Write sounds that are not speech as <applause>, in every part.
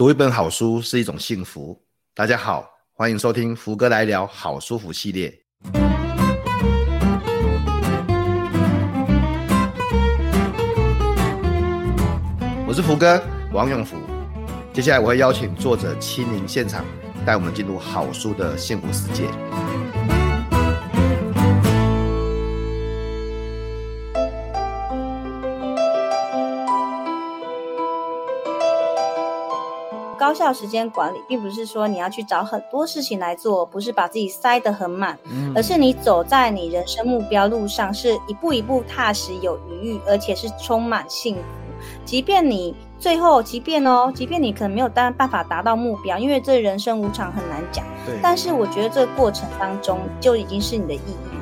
读一本好书是一种幸福。大家好，欢迎收听福哥来聊好舒服系列。我是福哥王永福。接下来我会邀请作者亲临现场，带我们进入好书的幸福世界。高效时间管理，并不是说你要去找很多事情来做，不是把自己塞得很满，嗯、而是你走在你人生目标路上，是一步一步踏实有余裕，而且是充满幸福。即便你最后，即便哦，即便你可能没有办法达到目标，因为这人生无常，很难讲。对。但是我觉得这个过程当中，就已经是你的意义。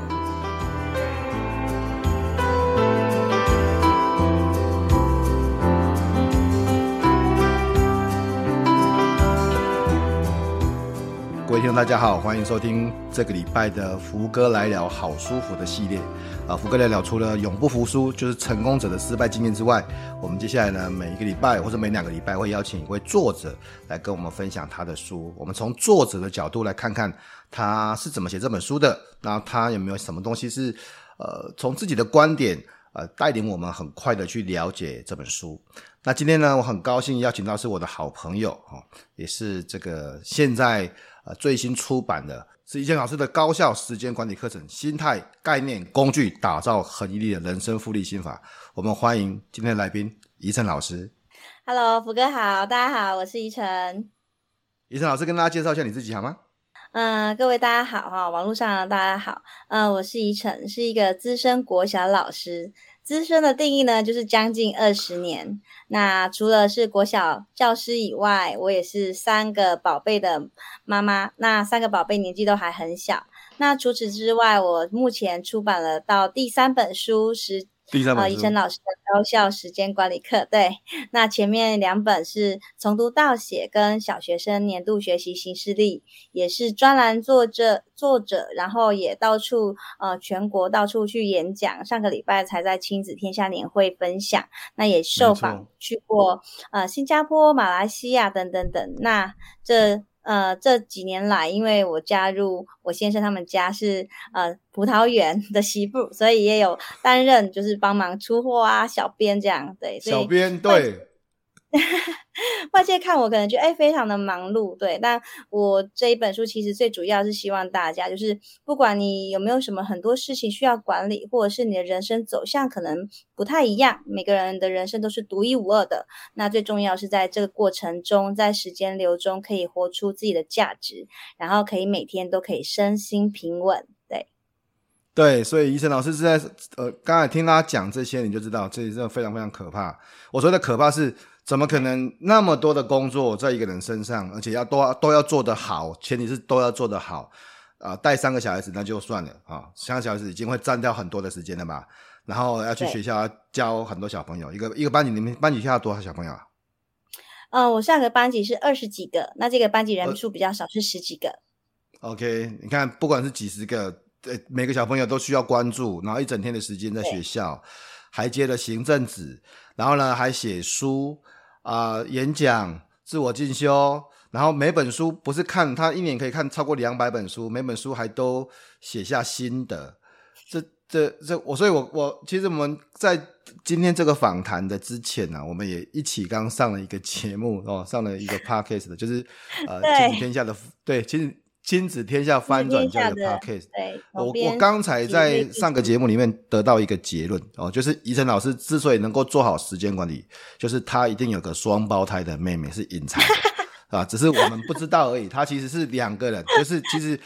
听众大家好，欢迎收听这个礼拜的福哥来聊好舒服的系列啊。福哥来聊除了永不服输，就是成功者的失败经验之外，我们接下来呢，每一个礼拜或者每两个礼拜会邀请一位作者来跟我们分享他的书。我们从作者的角度来看看他是怎么写这本书的，然后他有没有什么东西是呃从自己的观点呃带领我们很快的去了解这本书。那今天呢，我很高兴邀请到是我的好朋友哦，也是这个现在呃。最新出版的是宜晨老师的高效时间管理课程《心态概念工具，打造恒毅力的人生复利心法》。我们欢迎今天的来宾宜晨老师。Hello，福哥好，大家好，我是宜晨。宜晨老师跟大家介绍一下你自己好吗？嗯，各位大家好哈，网络上大家好，嗯，我是宜晨，是一个资深国小老师。资深的定义呢，就是将近二十年。那除了是国小教师以外，我也是三个宝贝的妈妈。那三个宝贝年纪都还很小。那除此之外，我目前出版了到第三本书是。第三本啊，宜晨老师的高效时间管理课。对，那前面两本是从读到写跟小学生年度学习行事历，也是专栏作者作者，然后也到处呃全国到处去演讲。上个礼拜才在亲子天下年会分享，那也受访去过呃新加坡、马来西亚等等等。那这。呃，这几年来，因为我加入我先生他们家是呃葡萄园的媳妇，所以也有担任就是帮忙出货啊、小编这样，对，小编对。<laughs> 外界看我可能觉得哎，非常的忙碌，对。但我这一本书其实最主要是希望大家，就是不管你有没有什么很多事情需要管理，或者是你的人生走向可能不太一样，每个人的人生都是独一无二的。那最重要是在这个过程中，在时间流中可以活出自己的价值，然后可以每天都可以身心平稳，对。对，所以医生老师是在呃，刚才听他讲这些，你就知道这真的非常非常可怕。我说的可怕是。怎么可能那么多的工作在一个人身上，而且要都要都要做得好，前提是都要做得好啊！带三个小孩子那就算了啊，三个小孩子已经会占掉很多的时间了吧？然后要去学校要教很多小朋友，一个一个班级里面班级现在多少小朋友啊？嗯，我上个班级是二十几个，那这个班级人数比较少，是十几个。OK，你看，不管是几十个，呃，每个小朋友都需要关注，然后一整天的时间在学校，还接了行政纸，然后呢还写书。啊、呃，演讲、自我进修，然后每本书不是看他一年可以看超过两百本书，每本书还都写下心得。这、这、这，我所以我，我我其实我们在今天这个访谈的之前呢、啊，我们也一起刚上了一个节目哦，上了一个 podcast 的，就是呃 <laughs> 亲子天下的对亲子。亲子天下翻转教育的 podcast，我我刚才在上个节目里面得到一个结论哦，就是怡晨老师之所以能够做好时间管理，就是他一定有个双胞胎的妹妹是隐藏的 <laughs> 啊，只是我们不知道而已。他其实是两个人，就是其实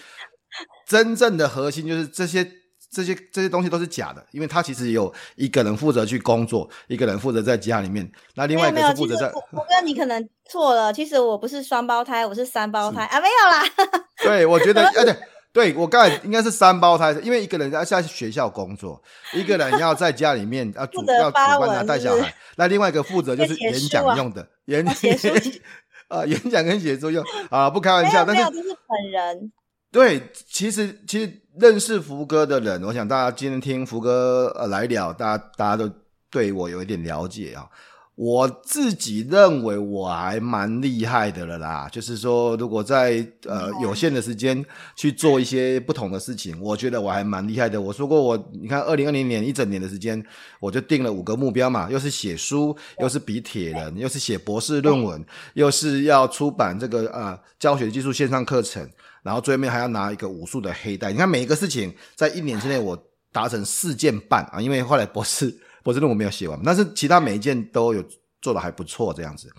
真正的核心就是这些。这些这些东西都是假的，因为他其实有一个人负责去工作，一个人负责在家里面，那另外一个是负责在。我我跟你可能错了，其实我不是双胞胎，我是三胞胎啊，没有啦。对，我觉得，<laughs> 哎对，对我刚才应该是三胞胎，因为一个人要在学校工作，一个人要在家里面 <laughs> 要主要主管他带小孩，那另外一个负责就是 <laughs> 演讲用的，演讲啊，演讲跟写作用啊，不开玩笑，但是这是本人。对，其实其实认识福哥的人，我想大家今天听福哥呃来聊，大家大家都对我有一点了解啊。我自己认为我还蛮厉害的了啦，就是说，如果在呃有限的时间去做一些不同的事情，我觉得我还蛮厉害的。我说过我，我你看，二零二零年一整年的时间，我就定了五个目标嘛，又是写书，又是比铁人，又是写博士论文，又是要出版这个呃教学技术线上课程，然后最后面还要拿一个武术的黑带。你看每一个事情，在一年之内我达成四件半啊，因为后来博士。<laughs> 博士论文没有写完，但是其他每一件都有做得还不错，这样子，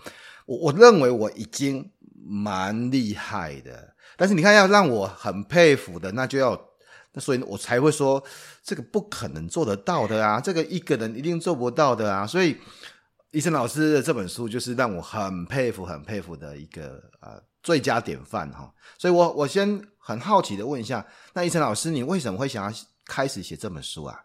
我我认为我已经蛮厉害的。但是你看，要让我很佩服的，那就要，那所以我才会说这个不可能做得到的啊，这个一个人一定做不到的啊。所以，医生老师的这本书就是让我很佩服、很佩服的一个呃最佳典范哈。所以我我先很好奇的问一下，那医生老师，你为什么会想要开始写这本书啊？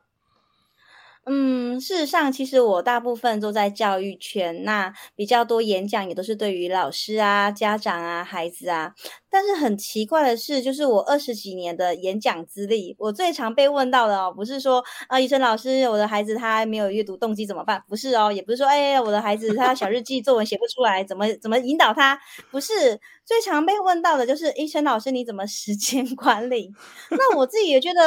嗯，事实上，其实我大部分都在教育圈，那比较多演讲也都是对于老师啊、家长啊、孩子啊。但是很奇怪的是，就是我二十几年的演讲资历，我最常被问到的哦，不是说啊，伊森老师，我的孩子他没有阅读动机怎么办？不是哦，也不是说，哎，我的孩子他小日记作文写不出来，怎么怎么引导他？不是，最常被问到的就是伊森老师，你怎么时间 <laughs> 管理？那我自己也觉得。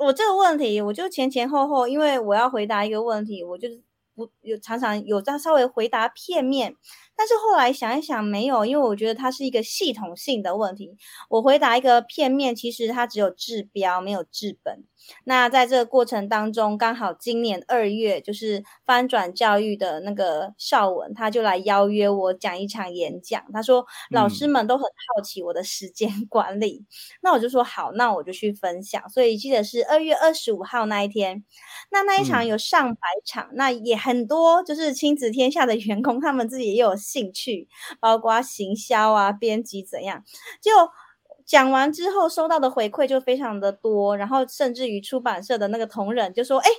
我这个问题，我就前前后后，因为我要回答一个问题，我就是不有常常有在稍微回答片面，但是后来想一想没有，因为我觉得它是一个系统性的问题。我回答一个片面，其实它只有治标，没有治本。那在这个过程当中，刚好今年二月就是翻转教育的那个绍文，他就来邀约我讲一场演讲。他说老师们都很好奇我的时间 <laughs> 管理，嗯、那我就说好，那我就去分享。所以记得是二月二十五号那一天，那那一场有上百场，嗯、那也很多就是亲子天下的员工，他们自己也有兴趣，包括行销啊、编辑怎样就。讲完之后收到的回馈就非常的多，然后甚至于出版社的那个同仁就说：“哎，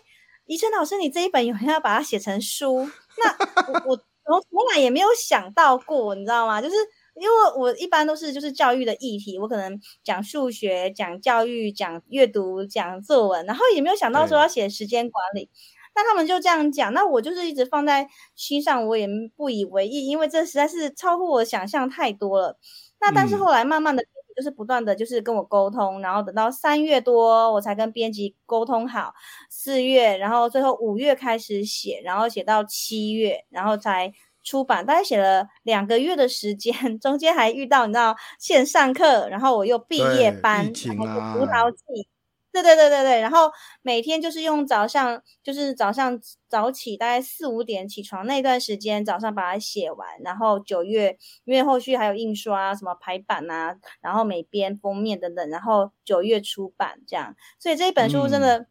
宜晨老师，你这一本有没有要把它写成书？”那我我 <laughs> 从来也没有想到过，你知道吗？就是因为我一般都是就是教育的议题，我可能讲数学、讲教育、讲阅读、讲作文，然后也没有想到说要写时间管理。那他们就这样讲，那我就是一直放在心上，我也不以为意，因为这实在是超乎我想象太多了。那但是后来慢慢的。就是不断的就是跟我沟通，然后等到三月多我才跟编辑沟通好，四月，然后最后五月开始写，然后写到七月，然后才出版，大概写了两个月的时间，<laughs> 中间还遇到你知道线上课，然后我又毕业班，啊、然后又辅导季。对对对对对，然后每天就是用早上，就是早上早起，大概四五点起床那段时间，早上把它写完，然后九月，因为后续还有印刷、什么排版啊，然后美编、封面等等，然后九月出版这样，所以这一本书真的。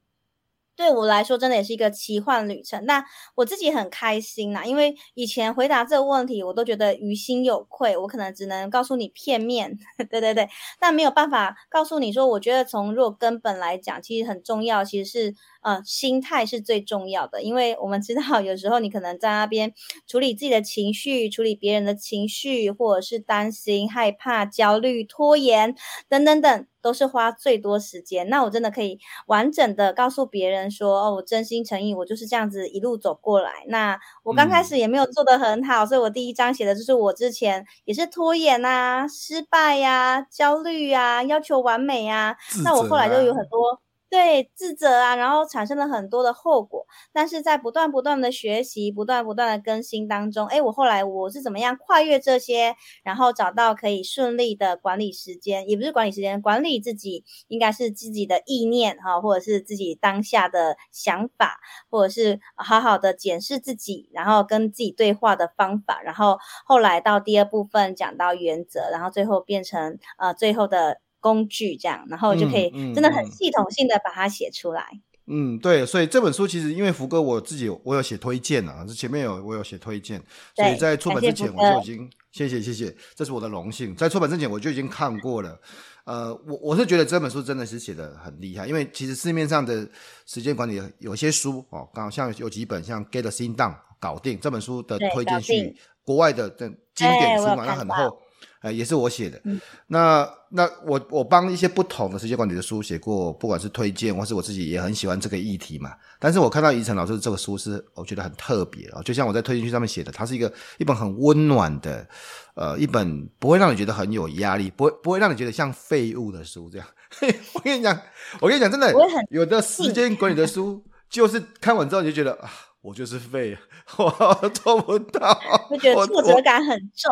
对我来说，真的也是一个奇幻旅程。那我自己很开心呐，因为以前回答这个问题，我都觉得于心有愧。我可能只能告诉你片面，<laughs> 对对对，但没有办法告诉你说，我觉得从若根本来讲，其实很重要，其实是。呃，心态是最重要的，因为我们知道有时候你可能在那边处理自己的情绪，处理别人的情绪，或者是担心、害怕、焦虑、拖延等等等，都是花最多时间。那我真的可以完整的告诉别人说，哦，我真心诚意，我就是这样子一路走过来。那我刚开始也没有做得很好，嗯、所以我第一章写的就是我之前也是拖延啊、失败呀、啊、焦虑呀、啊、要求完美呀、啊。那我后来就有很多。对，自责啊，然后产生了很多的后果，但是在不断不断的学习、不断不断的更新当中，哎，我后来我是怎么样跨越这些，然后找到可以顺利的管理时间，也不是管理时间，管理自己，应该是自己的意念哈，或者是自己当下的想法，或者是好好的检视自己，然后跟自己对话的方法，然后后来到第二部分讲到原则，然后最后变成呃最后的。工具这样，然后就可以真的很系统性的把它写出来。嗯，对，所以这本书其实因为福哥我自己我有写推荐啊，这前面有我有写推荐，所以在出版之前我就已经谢谢谢谢，这是我的荣幸。在出版之前我就已经看过了，呃，我我是觉得这本书真的是写的很厉害，因为其实市面上的时间管理有些书哦，刚好像有几本像 Get Things Done 搞定这本书的推荐序，国外的的经典书嘛，它很厚。呃，也是我写的。嗯、那那我我帮一些不同的时间管理的书写过，不管是推荐，或是我自己也很喜欢这个议题嘛。但是我看到宜晨老师这个书是，我觉得很特别啊。就像我在推荐序上面写的，它是一个一本很温暖的，呃，一本不会让你觉得很有压力，不会不会让你觉得像废物的书这样。<laughs> 我跟你讲，我跟你讲，真的，有的时间管理的书，就是看完之后你就觉得啊，我就是废，<laughs> 我做不到，我觉得挫折感很重。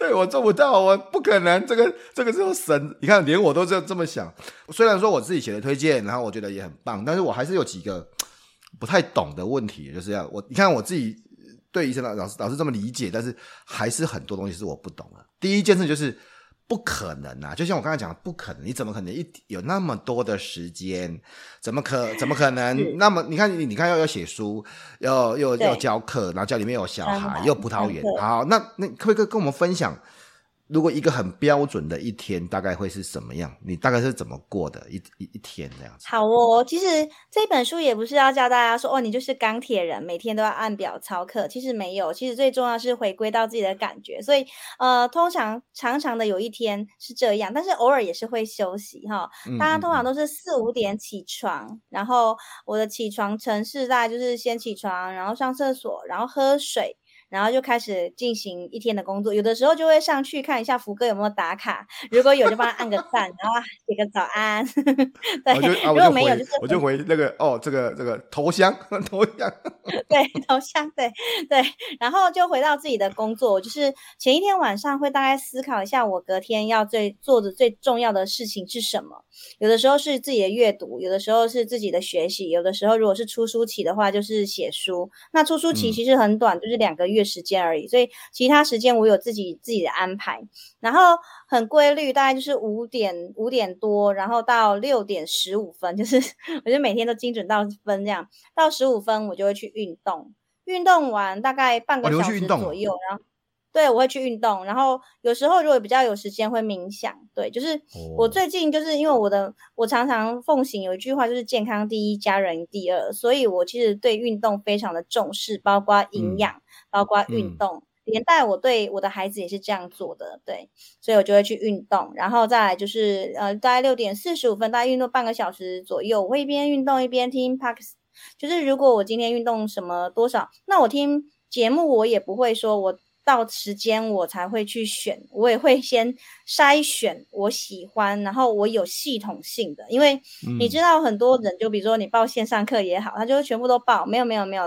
对，我做不到，我不可能。这个这个时候神，你看连我都这这么想。虽然说我自己写的推荐，然后我觉得也很棒，但是我还是有几个不太懂的问题，就是要我你看我自己对医生老老师老师这么理解，但是还是很多东西是我不懂的。第一件事就是。不可能啊！就像我刚才讲的，不可能。你怎么可能一有那么多的时间？怎么可怎么可能？那么你看，你你看，要要写书，要要要教课，然后家里面有小孩，又葡萄园。好，那那可不可以跟我们分享？如果一个很标准的一天，大概会是什么样？你大概是怎么过的一一一天这样子？好哦，其实这本书也不是要教大家说哦，你就是钢铁人，每天都要按表操课。其实没有，其实最重要是回归到自己的感觉。所以呃，通常常常的有一天是这样，但是偶尔也是会休息哈。大家通常都是四五点起床，嗯嗯嗯，然后我的起床程式大概就是先起床，然后上厕所，然后喝水。然后就开始进行一天的工作，有的时候就会上去看一下福哥有没有打卡，<laughs> 如果有就帮他按个赞，然后写个早安。<laughs> 对，如果没有就是我就回那个哦，这个这个头像 <laughs> 头像。对，头像对对，然后就回到自己的工作，就是前一天晚上会大概思考一下我隔天要最做的最重要的事情是什么。有的时候是自己的阅读，有的时候是自己的学习，有的时候如果是出书期的话就是写书。那出书期其实很短，嗯、就是两个月。时间而已，所以其他时间我有自己自己的安排，然后很规律，大概就是五点五点多，然后到六点十五分，<laughs> 就是我就每天都精准到分这样，到十五分我就会去运动，运动完大概半个小时左右，然后对我会去运动，然后有时候如果比较有时间会冥想，对，就是我最近就是因为我的我常常奉行有一句话就是健康第一，家人第二，所以我其实对运动非常的重视，包括营养。嗯包括运动，嗯、连带我对我的孩子也是这样做的，对，所以我就会去运动，然后再来就是呃，大概六点四十五分，大概运动半个小时左右，我会一边运动一边听 Podcast，就是如果我今天运动什么多少，那我听节目我也不会说我。到时间我才会去选，我也会先筛选我喜欢，然后我有系统性的，因为你知道很多人，就比如说你报线上课也好，他就会全部都报，没有没有没有，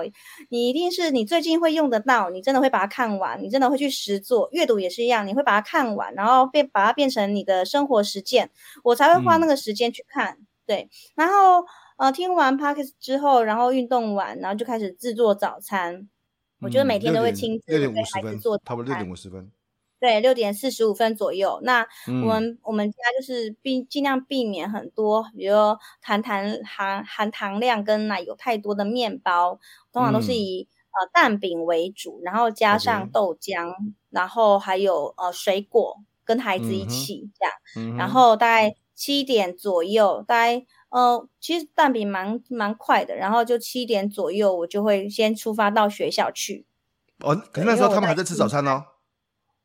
你一定是你最近会用得到，你真的会把它看完，你真的会去实做，阅读也是一样，你会把它看完，然后变把它变成你的生活实践，我才会花那个时间去看，嗯、对，然后呃听完 Podcast 之后，然后运动完，然后就开始制作早餐。我觉得每天都会亲自给孩子做，差不多六点五十分。对，六点四十五分左右。那我们、嗯、我们家就是避尽量避免很多，比如说含糖含含糖量跟奶油太多的面包，通常都是以、嗯、呃蛋饼为主，然后加上豆浆.然后还有呃水果跟孩子一起这样。然后大概七点左右，大概。呃，其实蛋饼蛮蛮快的，然后就七点左右，我就会先出发到学校去。哦，可是那时候他们还在吃早餐哦，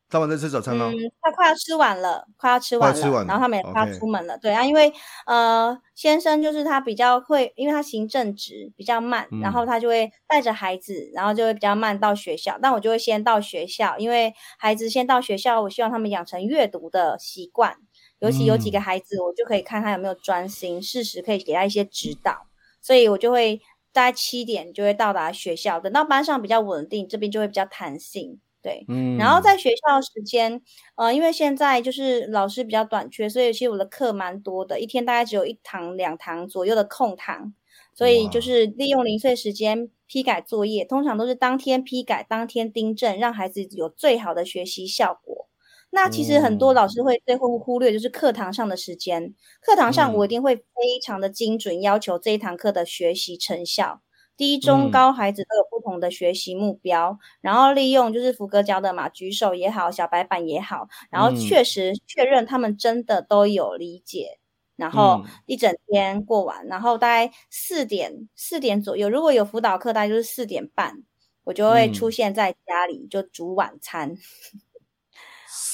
他们在吃早餐哦。嗯，他快要吃完了，快要吃完了，完了然后他们也快要出门了。Okay. 对啊，因为呃，先生就是他比较会，因为他行政职比较慢，嗯、然后他就会带着孩子，然后就会比较慢到学校。但我就会先到学校，因为孩子先到学校，我希望他们养成阅读的习惯。尤其有几个孩子，我就可以看他有没有专心，适时可以给他一些指导，所以我就会大概七点就会到达学校，等到班上比较稳定，这边就会比较弹性，对，嗯，然后在学校时间，呃，因为现在就是老师比较短缺，所以其实我的课蛮多的，一天大概只有一堂两堂左右的空堂，所以就是利用零碎时间批改作业，通常都是当天批改，当天订正，让孩子有最好的学习效果。那其实很多老师会最后忽略，就是课堂上的时间。课堂上我一定会非常的精准，要求这一堂课的学习成效。低、中、高孩子都有不同的学习目标，然后利用就是福哥教的嘛，举手也好，小白板也好，然后确实确认他们真的都有理解。然后一整天过完，然后大概四点四点左右，如果有辅导课，大概就是四点半，我就会出现在家里就煮晚餐。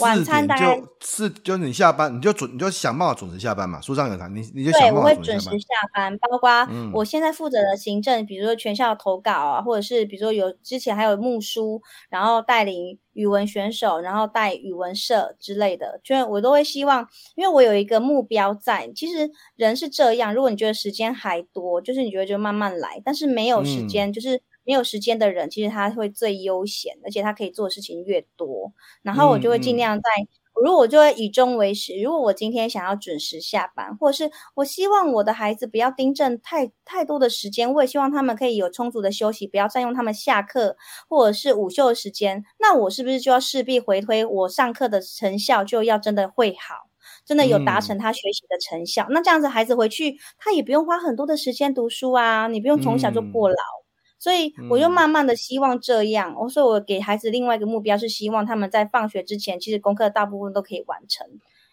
晚餐大概是就是你下班你就准你就想办法准时下班嘛，书上有谈，你你就对，我会准时下班，包括我现在负责的行政，嗯、比如说全校投稿啊，或者是比如说有之前还有木书，然后带领语文选手，然后带语文社之类的，就我都会希望，因为我有一个目标在。其实人是这样，如果你觉得时间还多，就是你觉得就慢慢来，但是没有时间，嗯、就是。没有时间的人，其实他会最悠闲，而且他可以做的事情越多。然后我就会尽量在，嗯嗯、如果我就会以终为始。如果我今天想要准时下班，或者是我希望我的孩子不要盯正太太多的时间，我也希望他们可以有充足的休息，不要占用他们下课或者是午休的时间。那我是不是就要势必回推我上课的成效，就要真的会好，真的有达成他学习的成效？嗯、那这样子孩子回去，他也不用花很多的时间读书啊，你不用从小就过劳。嗯所以我就慢慢的希望这样，我、嗯、所以我给孩子另外一个目标是希望他们在放学之前，其实功课大部分都可以完成。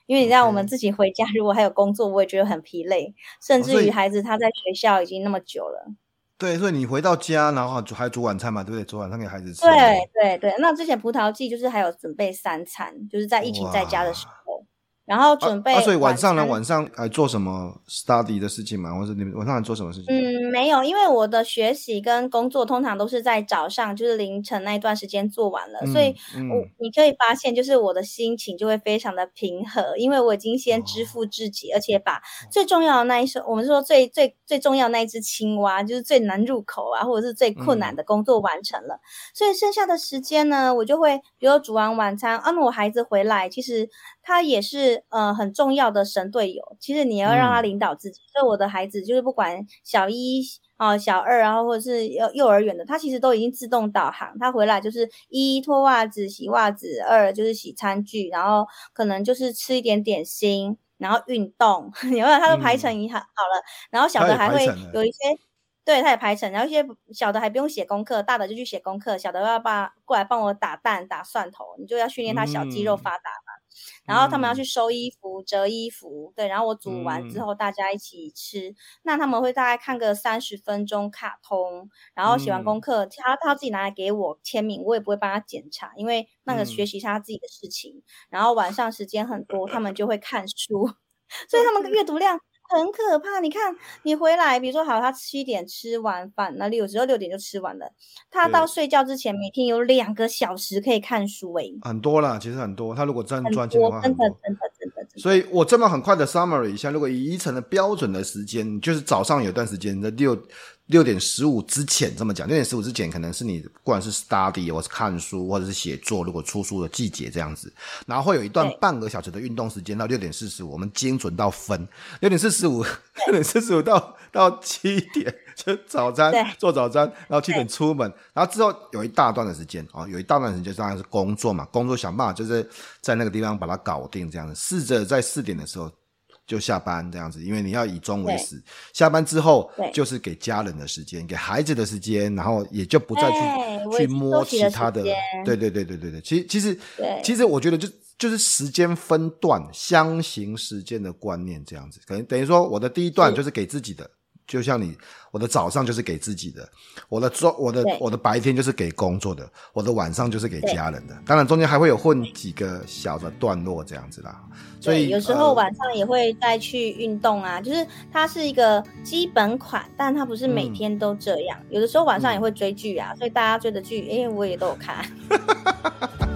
因为你知道我们自己回家，如果还有工作，我也觉得很疲累，甚至于孩子他在学校已经那么久了。对，所以你回到家，然后煮还煮晚餐嘛，对不对？煮晚餐给孩子吃。对对对，那之前葡萄季就是还有准备三餐，就是在疫情在家的时候。然后准备、啊啊，所以晚上呢？晚上还做什么 study 的事情嘛？或者你们晚上还做什么事情？嗯，没有，因为我的学习跟工作通常都是在早上，就是凌晨那一段时间做完了，嗯、所以我你可以发现，就是我的心情就会非常的平和，因为我已经先支付自己，哦、而且把最重要的那一首，我们说最最最重要的那一只青蛙，就是最难入口啊，或者是最困难的工作完成了，嗯、所以剩下的时间呢，我就会比如煮完晚餐，啊，我孩子回来，其实。他也是呃很重要的神队友，其实你要让他领导自己。嗯、所以我的孩子就是不管小一啊、呃、小二，然后或者是幼幼儿园的，他其实都已经自动导航。他回来就是一脱袜子、洗袜子，二就是洗餐具，然后可能就是吃一点点心，然后运动，有没有？他都排成一好好了。嗯、然后小的还会有一些，对，他也排成，然后一些小的还不用写功课，大的就去写功课。小的要把过来帮我打蛋、打蒜头，你就要训练他小肌肉发达嘛。嗯然后他们要去收衣服、折衣服，对。然后我煮完之后，大家一起吃。嗯、那他们会大概看个三十分钟卡通，然后写完功课，他他自己拿来给我签名，我也不会帮他检查，因为那个学习是他自己的事情。嗯、然后晚上时间很多，他们就会看书，<laughs> 所以他们的阅读量。很可怕，你看你回来，比如说好，他七点吃完饭，那有时候六点就吃完了。他到睡觉之前，每天有两个小时可以看书，欸，诶，很多啦，其实很多。他如果真赚钱的话，真的真的真的。所以我这么很快的 summary 一下，如果以一层的标准的时间，就是早上有段时间的六。六点十五之前这么讲，六点十五之前可能是你不管是 study 或是看书或者是写作，如果出书的季节这样子，然后会有一段半个小时的运动时间到六点四十五，我们精准到分六点四十五，<laughs> 六点四十五到到七点就早餐做早餐，然后七点出门，然后之后有一大段的时间啊，有一大段时间当然是工作嘛，工作想办法就是在那个地方把它搞定这样子，试着在四点的时候。就下班这样子，因为你要以终为始。下班之后，就是给家人的时间，给孩子的时间，然后也就不再去、欸、去摸其他的。对对对对对对，其实其实其实我觉得就就是时间分段，相形时间的观念这样子，可能等于说我的第一段就是给自己的。就像你，我的早上就是给自己的，我的中，我的我的白天就是给工作的，我的晚上就是给家人的。当然中间还会有混几个小的段落这样子啦。所以有时候晚上也会再去运动啊，呃、就是它是一个基本款，但它不是每天都这样。嗯、有的时候晚上也会追剧啊，所以大家追的剧，哎，我也都有看。<laughs>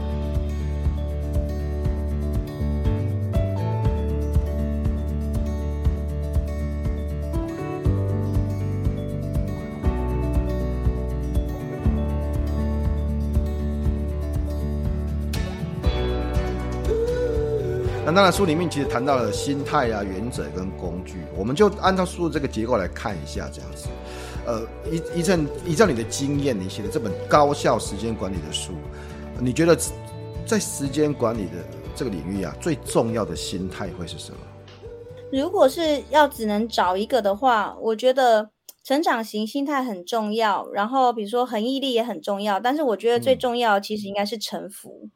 当然，书里面其实谈到了心态啊、原则跟工具，我们就按照书的这个结构来看一下，这样子。呃，依依照依照你的经验，你写的这本高效时间管理的书，你觉得在时间管理的这个领域啊，最重要的心态会是什么？如果是要只能找一个的话，我觉得成长型心态很重要，然后比如说恒毅力也很重要，但是我觉得最重要其实应该是臣服。嗯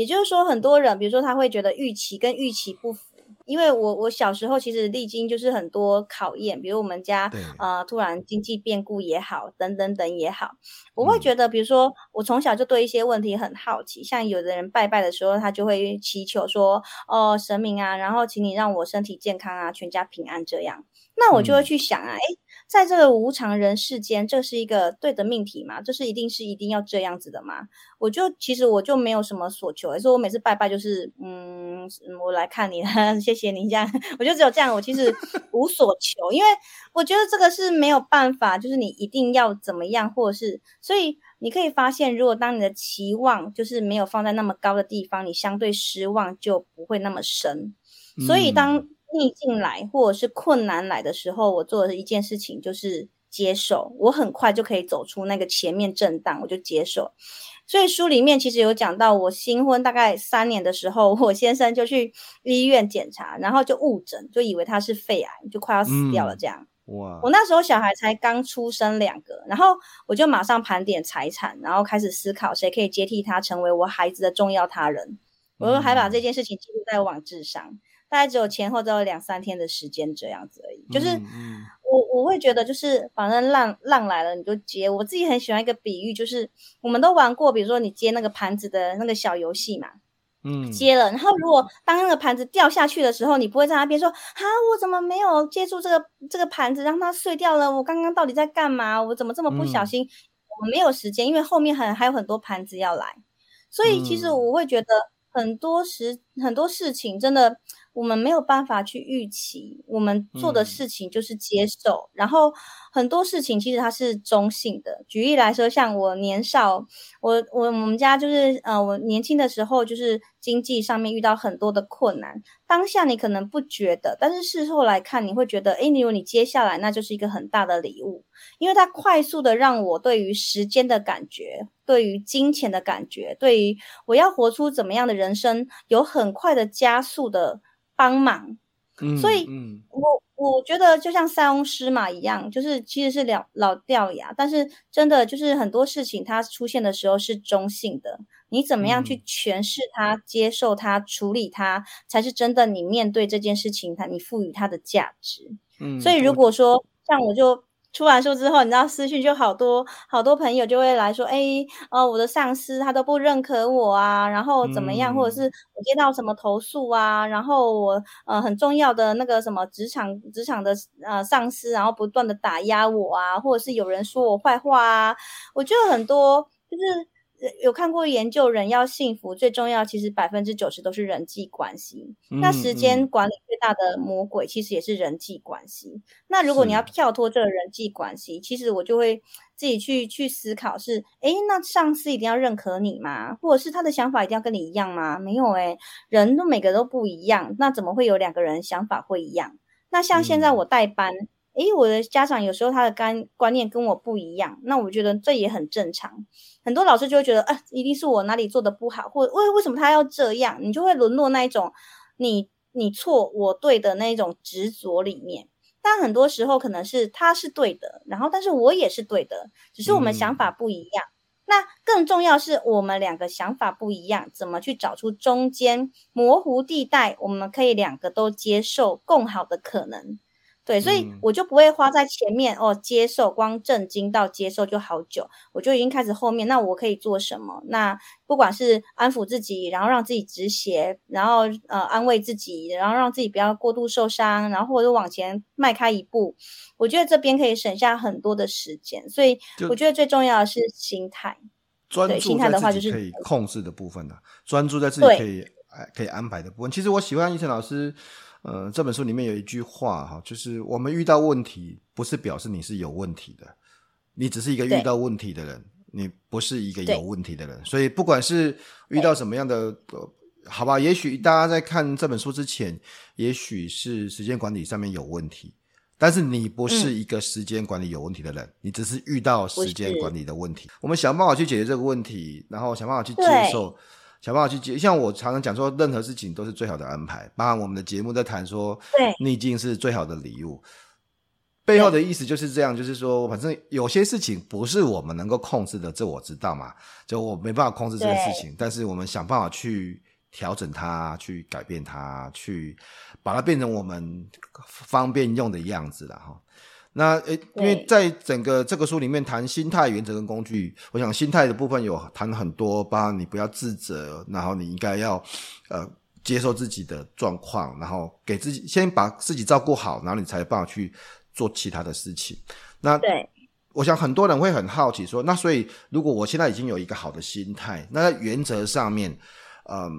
也就是说，很多人，比如说他会觉得预期跟预期不符，因为我我小时候其实历经就是很多考验，比如我们家对。呃突然经济变故也好，等等等也好，我会觉得，比如说我从小就对一些问题很好奇，嗯、像有的人拜拜的时候，他就会祈求说，哦神明啊，然后请你让我身体健康啊，全家平安这样，那我就会去想啊，哎、嗯。在这个无常人世间，这是一个对的命题吗？这是一定是一定要这样子的吗？我就其实我就没有什么所求，所以我每次拜拜就是，嗯，我来看你了，<laughs> 谢谢你这样，<laughs> 我就只有这样，我其实无所求，因为我觉得这个是没有办法，就是你一定要怎么样，或者是，所以你可以发现，如果当你的期望就是没有放在那么高的地方，你相对失望就不会那么深，所以当。嗯逆境来或者是困难来的时候，我做的一件事情就是接受。我很快就可以走出那个前面震荡，我就接受。所以书里面其实有讲到，我新婚大概三年的时候，我先生就去医院检查，然后就误诊，就以为他是肺癌，就快要死掉了。这样，嗯，哇！我那时候小孩才刚出生两个，然后我就马上盘点财产，然后开始思考谁可以接替他成为我孩子的重要他人。我又还把这件事情记录在网志上。大概只有前后只有两三天的时间这样子而已，就是我我会觉得就是反正浪浪来了你就接，我自己很喜欢一个比喻，就是我们都玩过，比如说你接那个盘子的那个小游戏嘛，嗯，接了，然后如果当那个盘子掉下去的时候，你不会在那边说啊，我怎么没有接住这个这个盘子让它碎掉了？我刚刚到底在干嘛？我怎么这么不小心？我没有时间，因为后面很还有很多盘子要来，所以其实我会觉得很多时很多事情真的。我们没有办法去预期，我们做的事情就是接受。嗯、然后很多事情其实它是中性的。举例来说，像我年少，我我我们家就是呃，我年轻的时候就是经济上面遇到很多的困难。当下你可能不觉得，但是事后来看，你会觉得，哎，你有你接下来那就是一个很大的礼物，因为它快速的让我对于时间的感觉，对于金钱的感觉，对于我要活出怎么样的人生，有很快的加速的。帮忙，所以，我我觉得就像塞翁失马一样，就是其实是老老掉牙，但是真的就是很多事情它出现的时候是中性的，你怎么样去诠释它、嗯、接受它、处理它，才是真的你面对这件事情，它你赋予它的价值。嗯，所以如果说像我就。出完书之后，你知道私讯就好多好多朋友就会来说，哎，哦，我的上司他都不认可我啊，然后怎么样，嗯、或者是我接到什么投诉啊，然后我呃很重要的那个什么职场职场的呃上司，然后不断的打压我啊，或者是有人说我坏话啊，我觉得很多就是。有看过研究，人要幸福最重要，其实百分之九十都是人际关系。嗯、那时间管理最大的魔鬼，其实也是人际关系。那如果你要跳脱这个人际关系，其实我就会自己去去思考是：是诶，那上司一定要认可你吗？或者是他的想法一定要跟你一样吗？没有诶，人都每个都不一样，那怎么会有两个人想法会一样？那像现在我代班。嗯诶，我的家长有时候他的观观念跟我不一样，那我觉得这也很正常。很多老师就会觉得，啊，一定是我哪里做的不好，或为为什么他要这样，你就会沦落那一种你你错我对的那一种执着里面。但很多时候可能是他是对的，然后但是我也是对的，只是我们想法不一样。嗯、那更重要是我们两个想法不一样，怎么去找出中间模糊地带，我们可以两个都接受共好的可能。对，所以我就不会花在前面哦，接受光震惊到接受就好久，我就已经开始后面。那我可以做什么？那不管是安抚自己，然后让自己止血，然后呃安慰自己，然后让自己不要过度受伤，然后或者往前迈开一步，我觉得这边可以省下很多的时间。所以我觉得最重要的是心态，专注心态的话就是可以控制的部分的，专注在自己可以可以安排的部分。其实我喜欢医生老师。呃，这本书里面有一句话哈，就是我们遇到问题，不是表示你是有问题的，你只是一个遇到问题的人，你不是一个有问题的人。所以不管是遇到什么样的，呃，好吧，也许大家在看这本书之前，也许是时间管理上面有问题，但是你不是一个时间管理有问题的人，嗯、你只是遇到时间管理的问题。我们想办法去解决这个问题，然后想办法去接受。想办法去解，像我常常讲说，任何事情都是最好的安排。包含我们的节目在谈说，对，逆境是最好的礼物。背后的意思就是这样，就是说，反正有些事情不是我们能够控制的，这我知道嘛。就我没办法控制这个事情，但是我们想办法去调整它，去改变它，去把它变成我们方便用的样子了哈。那诶，因为在整个这个书里面谈心态原则跟工具，我想心态的部分有谈很多，包括你不要自责，然后你应该要呃接受自己的状况，然后给自己先把自己照顾好，然后你才有办法去做其他的事情。那对，我想很多人会很好奇说，那所以如果我现在已经有一个好的心态，那在原则上面，嗯、呃，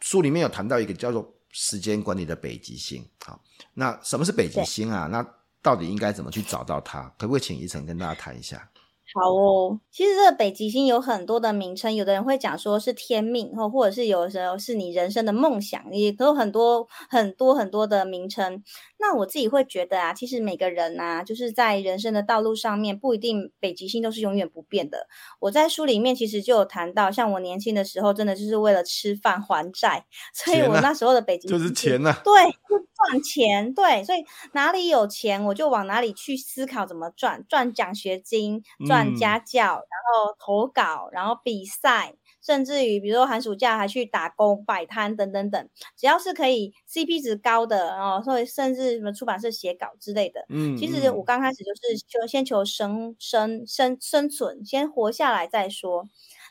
书里面有谈到一个叫做时间管理的北极星。好，那什么是北极星啊？那到底应该怎么去找到它？可不可以请怡晨跟大家谈一下？好哦，其实这个北极星有很多的名称，有的人会讲说是天命，或或者是有的时候是你人生的梦想，也都有很多很多很多的名称。那我自己会觉得啊，其实每个人啊，就是在人生的道路上面，不一定北极星都是永远不变的。我在书里面其实就有谈到，像我年轻的时候，真的就是为了吃饭还债，所以我那时候的北极星就是钱呐，对，就赚钱，对，所以哪里有钱我就往哪里去思考怎么赚，赚奖学金，赚家教，然后投稿，然后比赛。甚至于，比如说寒暑假还去打工、摆摊等等等，只要是可以 CP 值高的哦，所以甚至什么出版社写稿之类的，嗯，其实我刚开始就是求先求生生生生存，先活下来再说。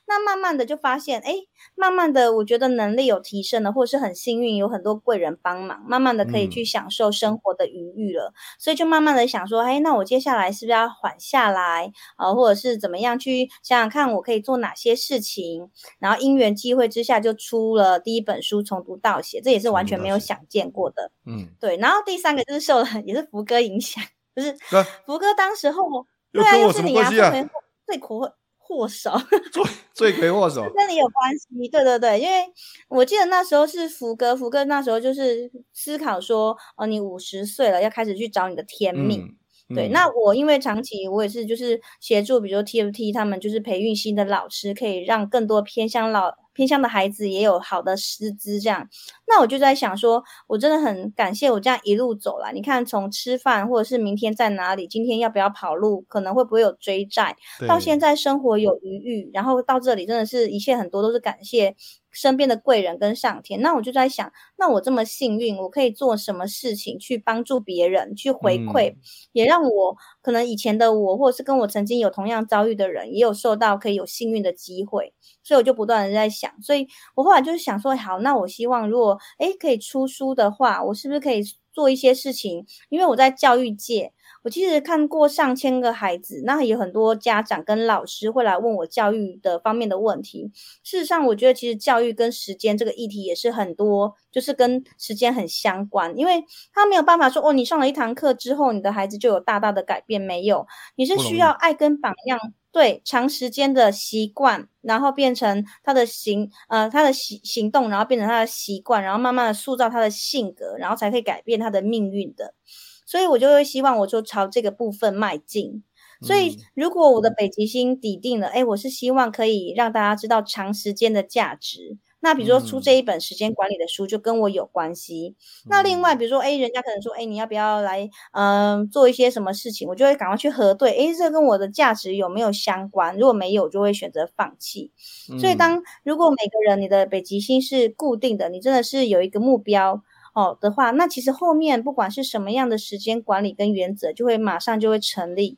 那慢慢的就发现，哎，慢慢的我觉得能力有提升了，或者是很幸运有很多贵人帮忙，慢慢的可以去享受生活的余裕了，嗯、所以就慢慢的想说，哎，那我接下来是不是要缓下来？啊、呃，或者是怎么样去想想看我可以做哪些事情，然后因缘机会之下就出了第一本书，从读到写，这也是完全没有想见过的，嗯，对。然后第三个就是受了也是福哥影响，不是福哥当时候，对啊，又是你啊，最苦。祸首，<laughs> 罪罪魁祸首，<laughs> 跟你有关系。对对对，因为我记得那时候是福哥，福哥那时候就是思考说，哦，你五十岁了，要开始去找你的天命。嗯、对，嗯、那我因为长期我也是就是协助，比如说 TFT 他们就是培育新的老师，可以让更多偏向老。偏乡的孩子也有好的师资，这样，那我就在想说，我真的很感谢我这样一路走来。你看，从吃饭，或者是明天在哪里，今天要不要跑路，可能会不会有追债，到现在生活有余裕，然后到这里真的是一切很多都是感谢。身边的贵人跟上天，那我就在想，那我这么幸运，我可以做什么事情去帮助别人，去回馈，嗯、也让我可能以前的我，或者是跟我曾经有同样遭遇的人，也有受到可以有幸运的机会，所以我就不断的在想，所以我后来就是想说，好，那我希望如果诶可以出书的话，我是不是可以做一些事情？因为我在教育界。我其实看过上千个孩子，那有很多家长跟老师会来问我教育的方面的问题。事实上，我觉得其实教育跟时间这个议题也是很多，就是跟时间很相关。因为他没有办法说，哦，你上了一堂课之后，你的孩子就有大大的改变，没有，你是需要爱跟榜样，对，长时间的习惯，然后变成他的行，呃，他的行行动，然后变成他的习惯，然后慢慢的塑造他的性格，然后才可以改变他的命运的。所以我就会希望我就朝这个部分迈进。所以如果我的北极星底定了，哎、嗯，我是希望可以让大家知道长时间的价值。那比如说出这一本时间管理的书就跟我有关系。嗯、那另外比如说，哎，人家可能说，哎，你要不要来，嗯、呃，做一些什么事情？我就会赶快去核对，哎，这跟我的价值有没有相关？如果没有，我就会选择放弃。嗯、所以当如果每个人你的北极星是固定的，你真的是有一个目标。哦的话，那其实后面不管是什么样的时间管理跟原则，就会马上就会成立。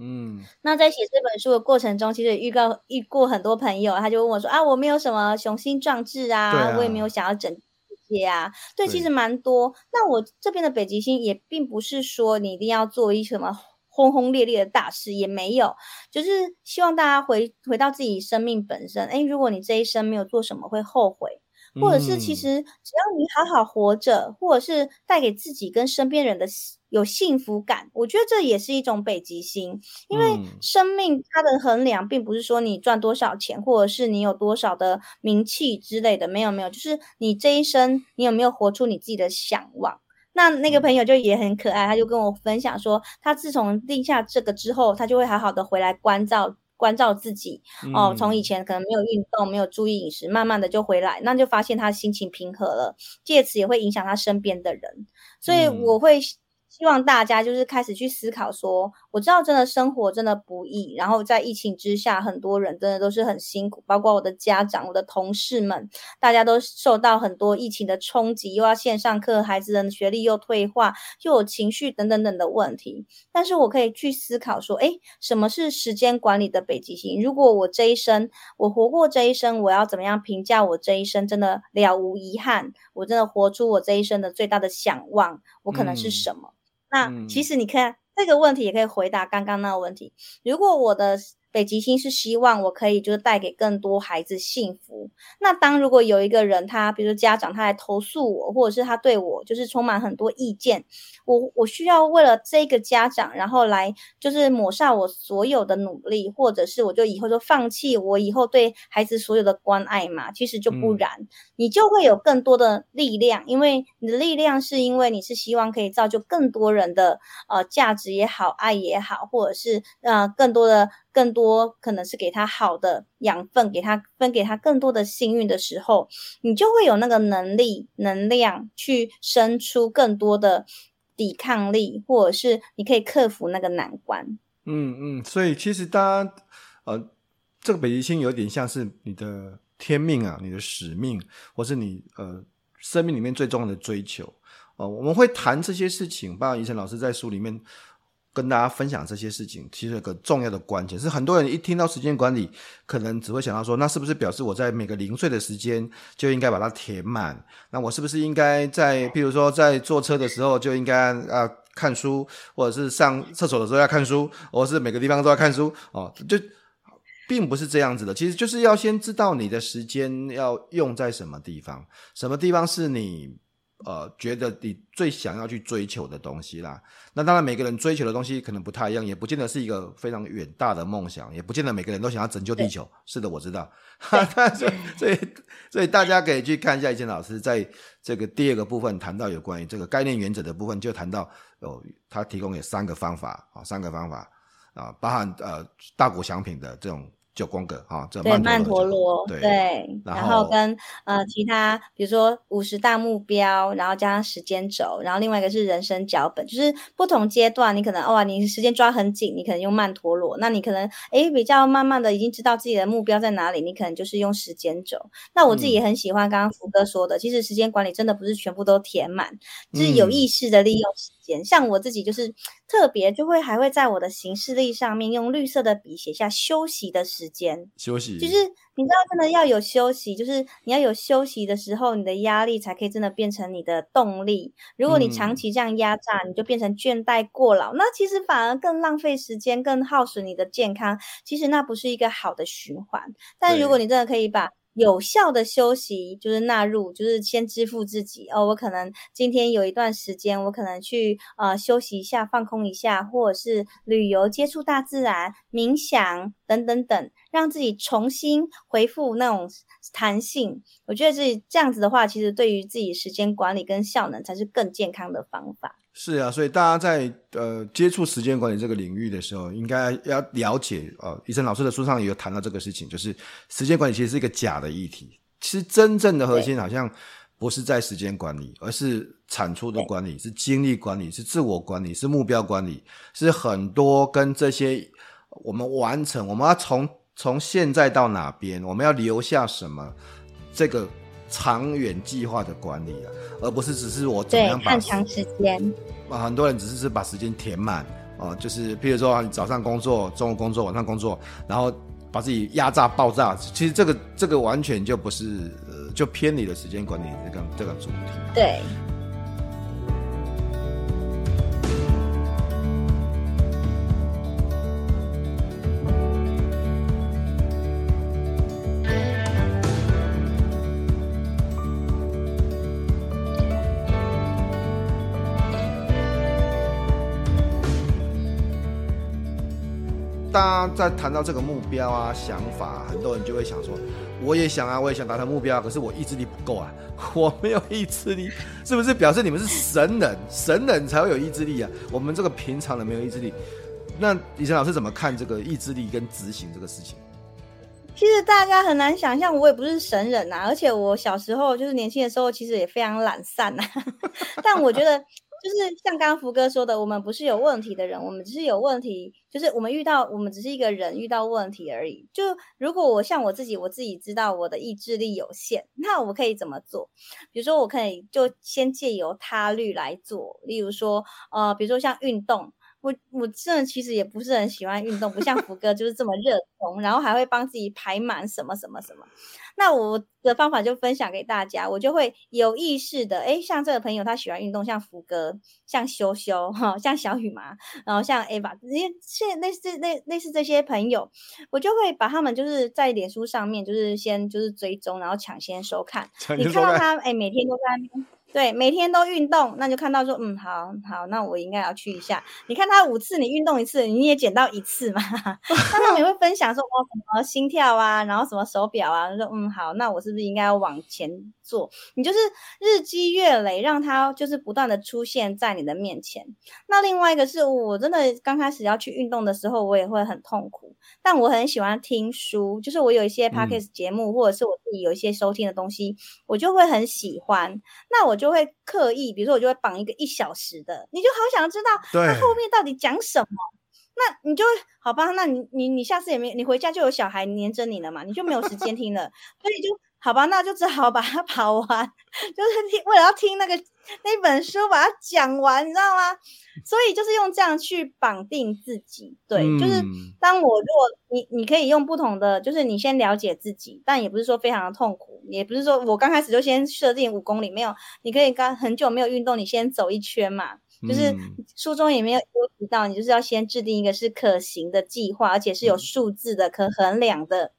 嗯，那在写这本书的过程中，其实遇到遇过很多朋友，他就问我说：“啊，我没有什么雄心壮志啊，啊我也没有想要整这些啊。”对，其实蛮多。那我这边的北极星也并不是说你一定要做一什么轰轰烈烈的大事，也没有，就是希望大家回回到自己生命本身。哎，如果你这一生没有做什么，会后悔。或者是其实只要你好好活着，或者是带给自己跟身边人的有幸福感，我觉得这也是一种北极星。因为生命它的衡量并不是说你赚多少钱，或者是你有多少的名气之类的，没有没有，就是你这一生你有没有活出你自己的向往。那那个朋友就也很可爱，他就跟我分享说，他自从定下这个之后，他就会好好的回来关照。关照自己哦，从以前可能没有运动，没有注意饮食，慢慢的就回来，那就发现他心情平和了，借此也会影响他身边的人。所以我会希望大家就是开始去思考说，我知道真的生活真的不易，然后在疫情之下，很多人真的都是很辛苦，包括我的家长、我的同事们，大家都受到很多疫情的冲击，又要线上课，孩子的学历又退化，又有情绪等等等的问题。但是我可以去思考说，诶，什么是时间管理的北极星？如果我这一生，我活过这一生，我要怎么样评价我这一生？真的了无遗憾，我真的活出我这一生的最大的想望，我可能是什么？嗯、那其实你看。这个问题也可以回答刚刚那个问题。如果我的北极星是希望我可以就是带给更多孩子幸福。那当如果有一个人他，比如说家长，他来投诉我，或者是他对我就是充满很多意见，我我需要为了这个家长，然后来就是抹杀我所有的努力，或者是我就以后就放弃我以后对孩子所有的关爱嘛？其实就不然，嗯、你就会有更多的力量，因为你的力量是因为你是希望可以造就更多人的呃价值也好，爱也好，或者是呃更多的。更多可能是给他好的养分，给他分给他更多的幸运的时候，你就会有那个能力、能量去生出更多的抵抗力，或者是你可以克服那个难关。嗯嗯，所以其实大家呃，这个北极星有点像是你的天命啊，你的使命，或是你呃生命里面最重要的追求哦、呃。我们会谈这些事情，包括怡辰老师在书里面。跟大家分享这些事情，其实有个重要的关键是，很多人一听到时间管理，可能只会想到说，那是不是表示我在每个零碎的时间就应该把它填满？那我是不是应该在，譬如说在坐车的时候就应该啊看书，或者是上厕所的时候要看书，或者是每个地方都要看书？哦，就并不是这样子的。其实就是要先知道你的时间要用在什么地方，什么地方是你。呃，觉得你最想要去追求的东西啦，那当然每个人追求的东西可能不太一样，也不见得是一个非常远大的梦想，也不见得每个人都想要拯救地球。是的，我知道。<laughs> 所以，所以，所以大家可以去看一下怡辰老师在这个第二个部分谈到有关于这个概念原则的部分，就谈到哦，他提供有三个方法啊，三个方法啊，包含呃大谷翔平的这种。九宫格啊，这曼曼陀罗对，对，然后跟呃其他，比如说五十大目标，然后加上时间轴，然后另外一个是人生脚本，就是不同阶段，你可能哦，你时间抓很紧，你可能用曼陀罗，那你可能诶比较慢慢的已经知道自己的目标在哪里，你可能就是用时间轴。那我自己也很喜欢刚刚福哥说的，嗯、其实时间管理真的不是全部都填满，就是有意识的利用时像我自己就是特别就会还会在我的行事历上面用绿色的笔写下休息的时。时间休息，就是你知道，真的要有休息，就是你要有休息的时候，你的压力才可以真的变成你的动力。如果你长期这样压榨，嗯、你就变成倦怠过劳，那其实反而更浪费时间，更耗损你的健康。其实那不是一个好的循环。但如果你真的可以把有效的休息就是纳入，就是先支付自己哦。我可能今天有一段时间，我可能去呃休息一下，放空一下，或者是旅游、接触大自然、冥想等等等，让自己重新恢复那种弹性。我觉得是这样子的话，其实对于自己时间管理跟效能才是更健康的方法。是啊，所以大家在呃接触时间管理这个领域的时候，应该要了解呃，医生老师的书上也有谈到这个事情，就是时间管理其实是一个假的议题。其实真正的核心好像不是在时间管理，而是产出的管理，是精力管理，是自我管理，是目标管理，是很多跟这些我们完成，我们要从从现在到哪边，我们要留下什么这个。长远计划的管理啊，而不是只是我怎么样把看长时间啊，很多人只是是把时间填满啊，就是譬如说你早上工作，中午工作，晚上工作，然后把自己压榨爆炸。其实这个这个完全就不是呃，就偏离了时间管理这个这个主题。对。大家在谈到这个目标啊、想法，很多人就会想说：“我也想啊，我也想达成目标，可是我意志力不够啊，<laughs> 我没有意志力，是不是表示你们是神人？神人才会有意志力啊？我们这个平常人没有意志力。那李晨老师怎么看这个意志力跟执行这个事情？其实大家很难想象，我也不是神人呐、啊，而且我小时候就是年轻的时候，其实也非常懒散呐、啊。<laughs> 但我觉得。就是像刚福哥说的，我们不是有问题的人，我们只是有问题，就是我们遇到，我们只是一个人遇到问题而已。就如果我像我自己，我自己知道我的意志力有限，那我可以怎么做？比如说，我可以就先借由他律来做，例如说，呃，比如说像运动。我我真的其实也不是很喜欢运动，不像福哥就是这么热衷，然后还会帮自己排满什么什么什么。那我的方法就分享给大家，我就会有意识的，哎，像这个朋友他喜欢运动，像福哥，像修修哈，像小雨麻，然后像 Ava，这些现类似类类似这些朋友，我就会把他们就是在脸书上面就是先就是追踪，然后抢先收看。你看到他哎，每天都在那边。对，每天都运动，那就看到说，嗯，好好，那我应该要去一下。你看他五次，你运动一次，你也减到一次嘛。<laughs> 那他们也会分享说，哦，什么心跳啊，然后什么手表啊，说，嗯，好，那我是不是应该要往前做？你就是日积月累，让他就是不断的出现在你的面前。那另外一个是我真的刚开始要去运动的时候，我也会很痛苦，但我很喜欢听书，就是我有一些 podcast 节目，嗯、或者是我自己有一些收听的东西，我就会很喜欢。那我。就会刻意，比如说我就会绑一个一小时的，你就好想知道他后面到底讲什么，那你就好吧，那你你你下次也没你回家就有小孩黏着你了嘛，你就没有时间听了，所以就。好吧，那就只好把它 <laughs> 跑完，就是听为了要听那个那本书把它讲完，你知道吗？所以就是用这样去绑定自己，对，嗯、就是当我如果你你可以用不同的，就是你先了解自己，但也不是说非常的痛苦，也不是说我刚开始就先设定五公里，没有，你可以刚很久没有运动，你先走一圈嘛，就是书中也没有提到，你就是要先制定一个是可行的计划，而且是有数字的、可衡量的。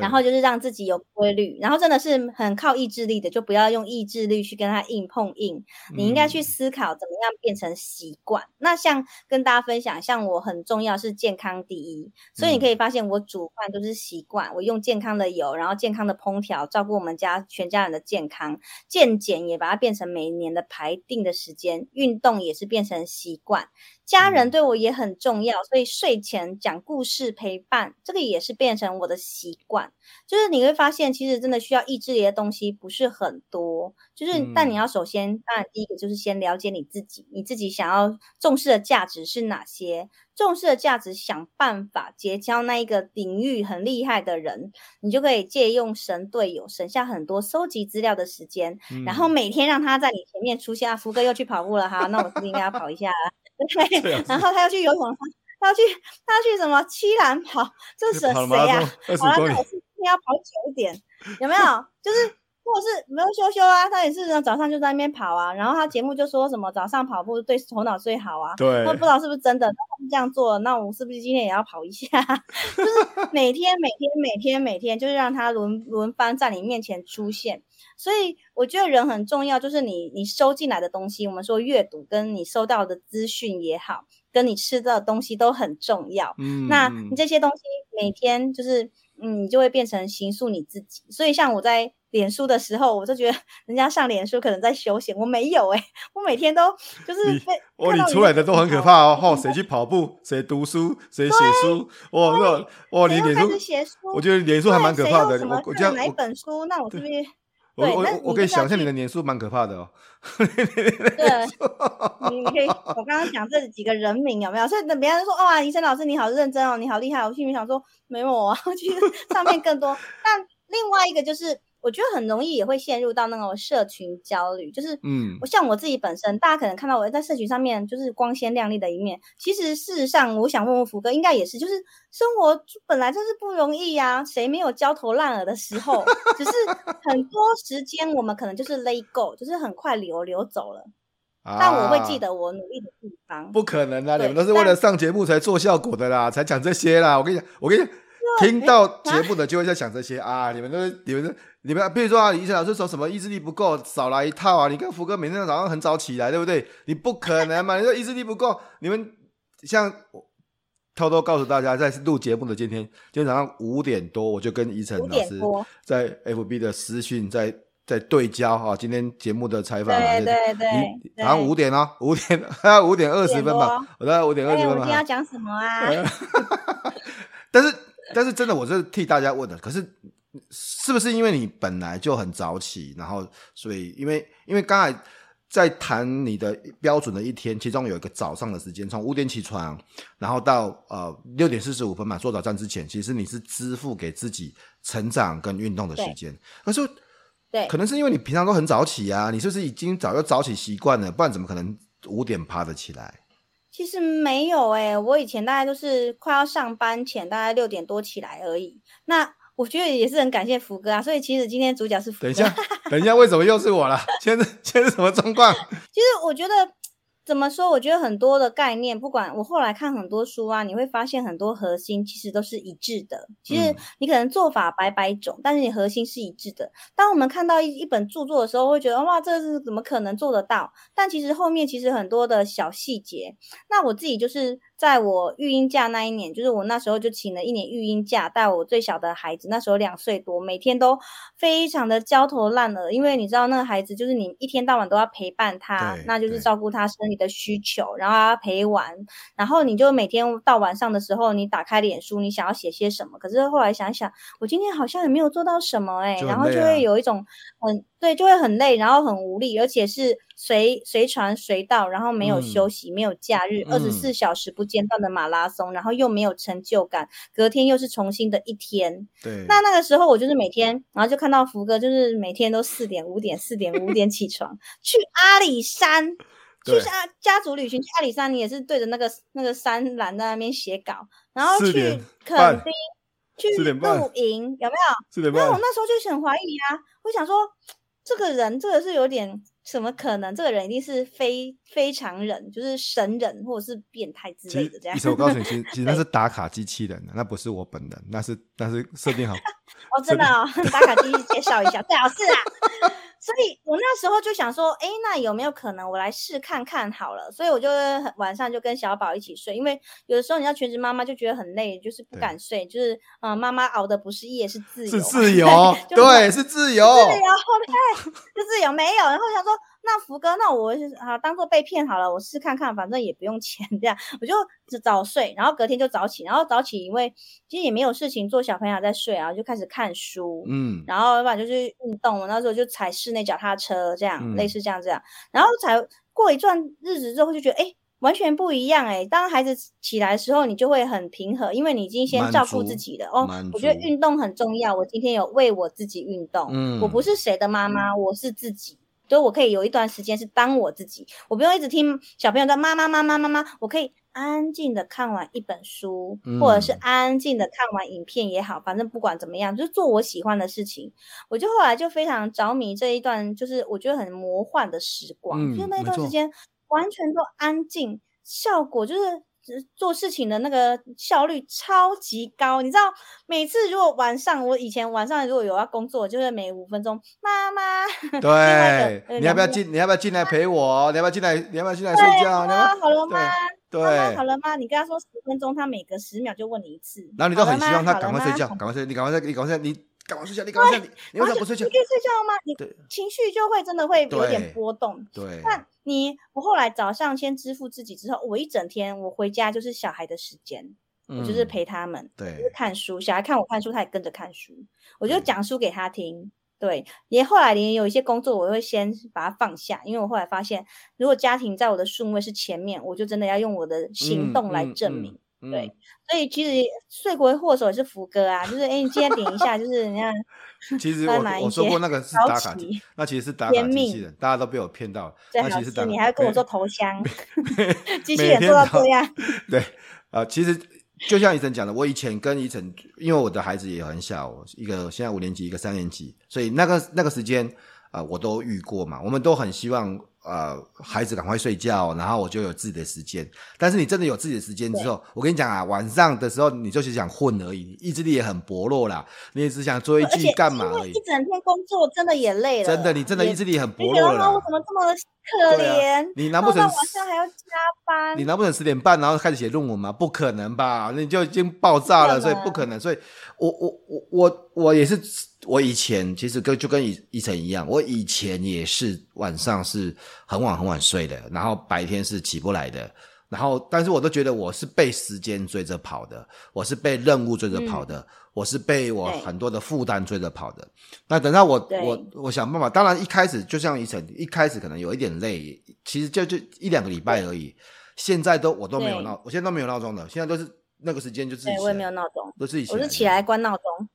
然后就是让自己有规律，然后真的是很靠意志力的，就不要用意志力去跟他硬碰硬。你应该去思考怎么样变成习惯。嗯、那像跟大家分享，像我很重要是健康第一，所以你可以发现我煮饭都是习惯，我用健康的油，然后健康的烹调，照顾我们家全家人的健康。健检也把它变成每一年的排定的时间，运动也是变成习惯。家人对我也很重要，所以睡前讲故事陪伴，这个也是变成我的习惯。就是你会发现，其实真的需要意志力的东西不是很多。就是，但你要首先，当然第一个就是先了解你自己，你自己想要重视的价值是哪些？重视的价值，想办法结交那一个领域很厉害的人，你就可以借用神队友，省下很多搜集资料的时间，然后每天让他在你前面出现。啊，福哥又去跑步了哈，那我是不是应该要跑一下？对，对，然后他要去游泳，他要去，他要去什么七兰跑？这是谁呀？好了，那我是不是要跑久一点？有没有？就是，或者是没有羞羞啊？他也是早上就在那边跑啊。然后他节目就说什么早上跑步对头脑最好啊。对。那不知道是不是真的？他们这样做，那我是不是今天也要跑一下？<laughs> 就是每天每天每天每天，就是让他轮轮番在你面前出现。所以我觉得人很重要，就是你你收进来的东西，我们说阅读跟你收到的资讯也好，跟你吃到的东西都很重要。嗯，那你这些东西每天就是嗯，你就会变成形塑你自己。所以像我在脸书的时候，我就觉得人家上脸书可能在休闲，我没有哎、欸，我每天都 <laughs> 就是被哦，你出来的都很可怕哦。<laughs> 哦，谁去跑步，谁读书，谁写书，哇，那哇，你脸书写书，我觉得脸书还蛮可怕的。我我这样哪一本书？那我是不是？我我我可以想象你的年数蛮可怕的哦。对，你你可以，我刚刚讲这几个人名有没有？所以等别人说，哇，医生老师你好认真哦，你好厉害。我心里想说，没有啊，其实 <laughs> 上面更多。但另外一个就是。我觉得很容易也会陷入到那种社群焦虑，就是，嗯，我像我自己本身，大家可能看到我在社群上面就是光鲜亮丽的一面，其实事实上，我想问问福哥，应该也是，就是生活本来就是不容易呀，谁没有焦头烂额的时候？只是很多时间我们可能就是 let go，就是很快流流走了，但我会记得我努力的地方。不可能啊，你们都是为了上节目才做效果的啦，才讲这些啦。我跟你讲，我跟你讲，听到节目的就会在想这些啊，你们都是你们是。你们比如说啊，医生老师说什么意志力不够，少来一套啊！你跟福哥每天早上很早起来，对不对？你不可能嘛！<laughs> 你说意志力不够，你们像偷偷告诉大家，在录节目的今天，今天早上五点多，我就跟宜晨老师在 FB 的私讯在在对焦啊。今天节目的采访，对对对，早上五点啊，五点五点二十分吧？我 <laughs> 在五点二十分嘛。我今天要讲什么啊？<laughs> 但是但是真的，我是替大家问的，可是。是不是因为你本来就很早起，然后所以因为因为刚才在谈你的标准的一天，其中有一个早上的时间，从五点起床，然后到呃六点四十五分嘛做早站之前，其实你是支付给自己成长跟运动的时间。可是，对，可能是因为你平常都很早起啊，你是不是已经早就早起习惯了？不然怎么可能五点爬得起来？其实没有哎、欸，我以前大概都是快要上班前，大概六点多起来而已。那我觉得也是很感谢福哥啊，所以其实今天主角是福哥。等一下，<laughs> 等一下，为什么又是我了？现在现在什么状况？<laughs> 其实我觉得。怎么说？我觉得很多的概念，不管我后来看很多书啊，你会发现很多核心其实都是一致的。其实你可能做法百百种，但是你核心是一致的。当我们看到一一本著作的时候，会觉得哇，这是怎么可能做得到？但其实后面其实很多的小细节。那我自己就是。在我育婴假那一年，就是我那时候就请了一年育婴假，带我最小的孩子，那时候两岁多，每天都非常的焦头烂额，因为你知道那个孩子就是你一天到晚都要陪伴他，那就是照顾他生理的需求，然后要陪玩，然后你就每天到晚上的时候，你打开脸书，你想要写些什么？可是后来想想，我今天好像也没有做到什么哎、欸，然后就会有一种很。对，就会很累，然后很无力，而且是随随传随到，然后没有休息，嗯、没有假日，二十四小时不间断的马拉松，嗯，然后又没有成就感，隔天又是重新的一天。对，那那个时候我就是每天，然后就看到福哥，就是每天都四点、五点、四点、五点起床去阿里山，去阿家族旅行去阿里山，你也是对着那个那个山栏在那边写稿，然后去垦丁去露营，有没有？那我那时候就很怀疑啊，我想说。这个人，这个是有点怎么可能？这个人一定是非非常人，就是神人或者是变态之类的这样。其实我告诉你，其实 <laughs> 其实那是打卡机器人，那不是我本人，那是那是设定好。<laughs> 哦，真的哦，<laughs> 打卡机器介绍一下，最好是啊。所以我那时候就想说，哎，那有没有可能我来试看看好了？所以我就晚上就跟小宝一起睡，因为有的时候你要全职妈妈就觉得很累，就是不敢睡，就是嗯、呃，妈妈熬的不是夜是自由，是自由，对，是自由，自由，对，是自由，没有。然后想说，那福哥，那我啊当做被骗好了，我试看看，反正也不用钱，这样我就早睡，然后隔天就早起，然后早起，因为其实也没有事情做，小朋友在睡啊，就开始看书，嗯，然后要不然就去运动，那时候就踩室内脚踏车，这样、嗯、类似这样这样，然后才过一段日子之后就觉得，哎，完全不一样哎。当孩子起来的时候，你就会很平和，因为你已经先照顾自己了哦。我觉得运动很重要，我今天有为我自己运动，嗯，我不是谁的妈妈，我是自己。所以我可以有一段时间是当我自己，我不用一直听小朋友在妈妈妈妈妈妈，我可以安静的看完一本书，嗯、或者是安静的看完影片也好，反正不管怎么样，就是做我喜欢的事情。我就后来就非常着迷这一段，就是我觉得很魔幻的时光，嗯、就那一段时间完全都安静，效果就是。做事情的那个效率超级高，你知道，每次如果晚上，我以前晚上如果有要工作，就是每五分钟，妈妈，<laughs> 对，你要不要进？你要不要进来陪我？你要不要进来？你要不要进来睡觉？好了吗？对，好了吗？你跟他说十分钟，他每隔十秒就问你一次，然后你都很希望他赶快睡觉，赶快睡，你赶快睡，你赶快睡，你赶快睡觉，你赶快睡，你为什么不睡觉？你可以睡觉吗？你情绪就会真的会有点波动，对。对你我后来早上先支付自己之后，我一整天我回家就是小孩的时间，嗯、我就是陪他们，对，就是、看书，小孩看我看书，他也跟着看书，我就讲书给他听，对。也后来连有一些工作，我会先把它放下，因为我后来发现，如果家庭在我的顺位是前面，我就真的要用我的行动来证明。对，所以其实罪魁祸首也是福哥啊，就是哎，你今天点一下，就是人家。<laughs> 其实我我说过那个是打卡机，那其实是打卡机器人，大家都被我骗到了。那其实打，你还跟我说头香，机器人做到这样。<laughs> 对，啊、呃，其实就像以晨讲的，我以前跟以晨，因为我的孩子也很小，一个现在五年级，一个三年级，所以那个那个时间啊、呃，我都遇过嘛，我们都很希望。呃，孩子赶快睡觉，然后我就有自己的时间。但是你真的有自己的时间之后，我跟你讲啊，晚上的时候你就是想混而已，意志力也很薄弱啦。你也只想追剧干嘛而已。一整天工作真的也累了。真的，你真的意志力很薄弱了。我怎么这么可怜？啊、你难不成晚上还要加班？你难不成十点半然后开始写论文吗？不可能吧？你就已经爆炸了，所以不可能。所以我我我我我也是。我以前其实跟就跟以以晨一样，我以前也是晚上是很晚很晚睡的，然后白天是起不来的，然后但是我都觉得我是被时间追着跑的，我是被任务追着跑的。嗯我是被我很多的负担追着跑的。那等到我我我想办法，当然一开始就像以晨，一开始可能有一点累，其实就就一两个礼拜而已。现在都我都没有闹，我现在都没有闹钟的，现在都是那个时间就自己。对，我也没有闹钟，都自己。我是起来关闹钟。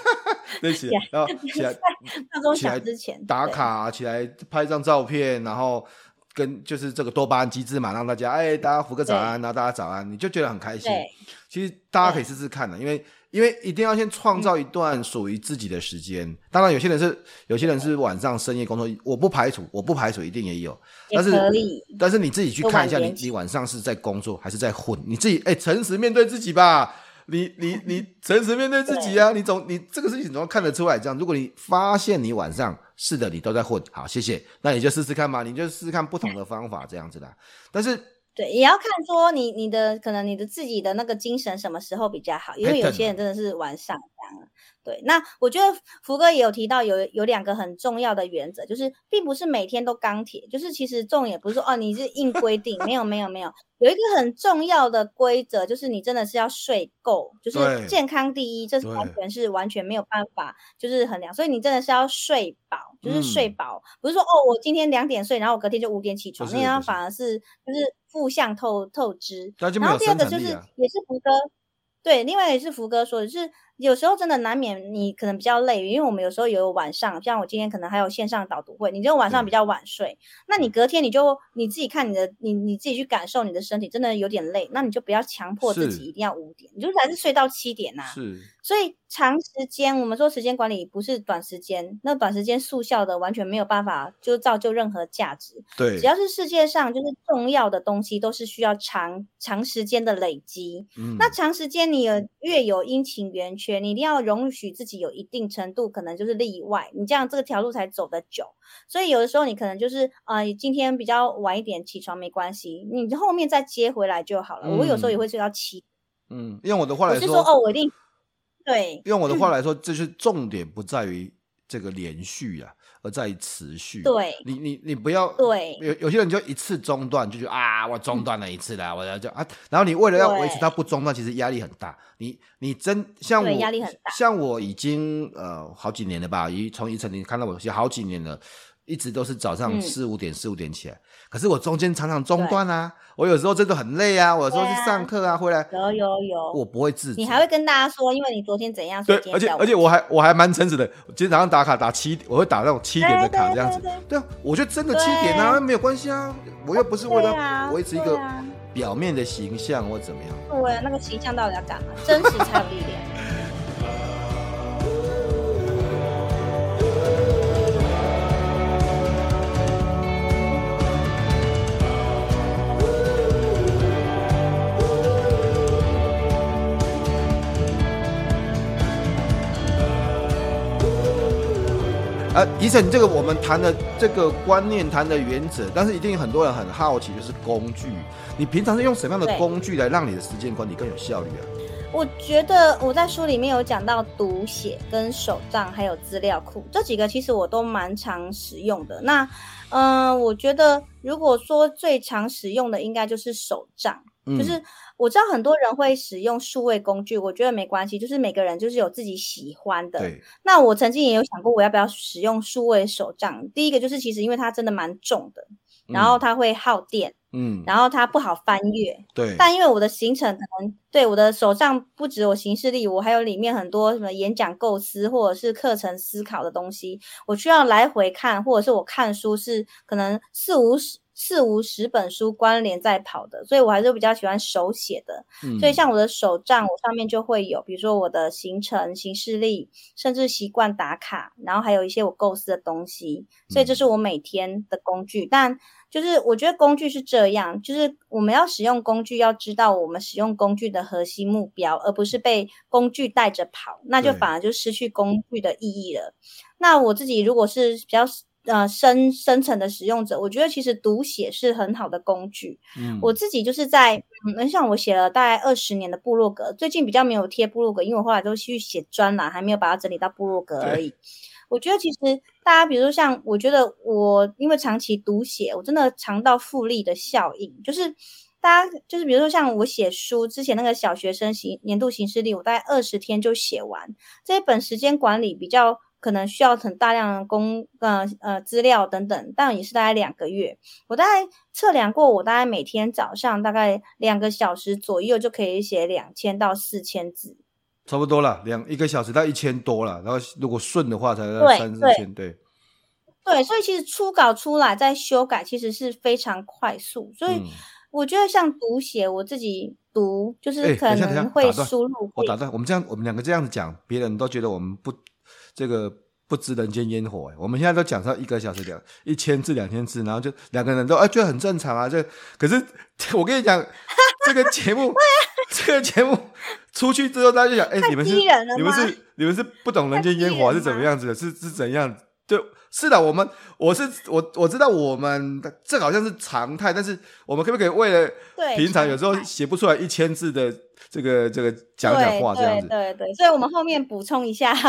<laughs> 对起来，然后 <laughs> 起来闹钟响之前打卡，起来拍张照片，然后跟就是这个多巴胺机制嘛，让大家哎，大家扶个早安，然后大家早安，你就觉得很开心。其实大家可以试试看的，因为。因为一定要先创造一段属于自己的时间。嗯、当然，有些人是有些人是晚上深夜工作，我不排除，我不排除一定也有。但是，但是你自己去看一下你，你你晚上是在工作还是在混？你自己哎，诚实面对自己吧。你你你诚实面对自己啊！你总你这个事情总要看得出来。这样，如果你发现你晚上是的，你都在混，好，谢谢。那你就试试看嘛，你就试试看不同的方法这样子啦。但是。对，也要看说你你的可能你的自己的那个精神什么时候比较好，因为有些人真的是晚上这样。对，那我觉得福哥也有提到有有两个很重要的原则，就是并不是每天都钢铁，就是其实重也不是说哦你是硬规定，没有没有没有，有一个很重要的规则，就是你真的是要睡够，就是健康第一，这是完全是完全没有办法就是衡量，所以你真的是要睡饱，就是睡饱，嗯、不是说哦我今天两点睡，然后我隔天就五点起床，那样反而是就是负向透透支。然后第二个就是也是福哥，对，另外也是福哥说的，是。有时候真的难免你可能比较累，因为我们有时候有晚上，像我今天可能还有线上导读会，你就晚上比较晚睡，那你隔天你就你自己看你的，你你自己去感受你的身体真的有点累，那你就不要强迫自己一定要五点，你就还是睡到七点呐、啊。是，所以长时间我们说时间管理不是短时间，那短时间速效的完全没有办法就造就任何价值。对，只要是世界上就是重要的东西，都是需要长长时间的累积。嗯，那长时间你有越有阴晴圆缺。你一定要容许自己有一定程度，可能就是例外，你这样这个条路才走得久。所以有的时候你可能就是啊、呃，今天比较晚一点起床没关系，你后面再接回来就好了。嗯、我有时候也会睡到七。嗯，用我的话来说，我是说哦，我一定对。用我的话来说，这、嗯、是重点不在于这个连续啊。而在于持续，对，你你你不要，对，有有些人就一次中断就觉得啊，我中断了一次了，嗯、我要就啊，然后你为了要维持它不中断，其实压力很大。你你真像我，压力很大，像我已经呃好几年了吧，一从宜晨你看到我有好几年了。一直都是早上四五点、四五点起来，可是我中间常常中断啊。我有时候真的很累啊，我有时候去上课啊，回来有有有，我不会自己。你还会跟大家说，因为你昨天怎样？对，而且而且我还我还蛮诚实的，今天早上打卡打七，我会打那种七点的卡这样子。对啊，我觉得真的七点啊，没有关系啊，我又不是为了维持一个表面的形象或怎么样。对，那个形象到底要干嘛？真实才有力量。呃，宜晨，这个我们谈的这个观念，谈的原则，但是一定很多人很好奇，就是工具。你平常是用什么样的工具来让你的时间管理更有效率啊？我觉得我在书里面有讲到读写、跟手账，还有资料库这几个，其实我都蛮常使用的。那，嗯、呃，我觉得如果说最常使用的，应该就是手账。就是我知道很多人会使用数位工具，我觉得没关系，就是每个人就是有自己喜欢的。对。那我曾经也有想过，我要不要使用数位手账？第一个就是其实因为它真的蛮重的，然后它会耗电，嗯，然后它不好翻阅。对。但因为我的行程可能对我的手账不止我行事历，我还有里面很多什么演讲构思或者是课程思考的东西，我需要来回看，或者是我看书是可能四五十。四五十本书关联在跑的，所以我还是比较喜欢手写的。嗯、所以像我的手账，我上面就会有，比如说我的行程、行事历，甚至习惯打卡，然后还有一些我构思的东西。所以这是我每天的工具。嗯、但就是我觉得工具是这样，就是我们要使用工具，要知道我们使用工具的核心目标，而不是被工具带着跑，那就反而就失去工具的意义了。那我自己如果是比较。呃，深深层的使用者，我觉得其实读写是很好的工具。嗯，我自己就是在，嗯，像我写了大概二十年的部落格，最近比较没有贴部落格，因为我后来都去写专栏，还没有把它整理到部落格而已。我觉得其实大家，比如说像，我觉得我因为长期读写，我真的尝到复利的效应，就是大家就是比如说像我写书之前那个小学生行年度行事历，我大概二十天就写完。这一本时间管理比较可能需要很大量的工呃呃资料等等，但也是大概两个月。我大概测量过，我大概每天早上大概两个小时左右就可以写两千到四千字。差不多了，两一个小时到一千多了，然后如果顺的话才三四千，对。对，所以其实初稿出来再修改，其实是非常快速。所以我觉得像读写，我自己读就是可能会输入。我打断，我们这样，我们两个这样子讲，别人都觉得我们不这个不知人间烟火。我们现在都讲到一个小时两一千字两千字，然后就两个人都哎觉得很正常啊。这可是 <laughs> 我跟你讲，这个节目，<laughs> 这个节目出去之后，大家就想，哎，你们是你们是你们是不懂人间烟火是怎么样子的？是是怎样？就是的，我们我是我我知道我们这好像是常态，但是我们可不可以为了平常有时候写不出来一千字的这个这个讲讲话这样子？对对对，所以我们后面补充一下。<laughs>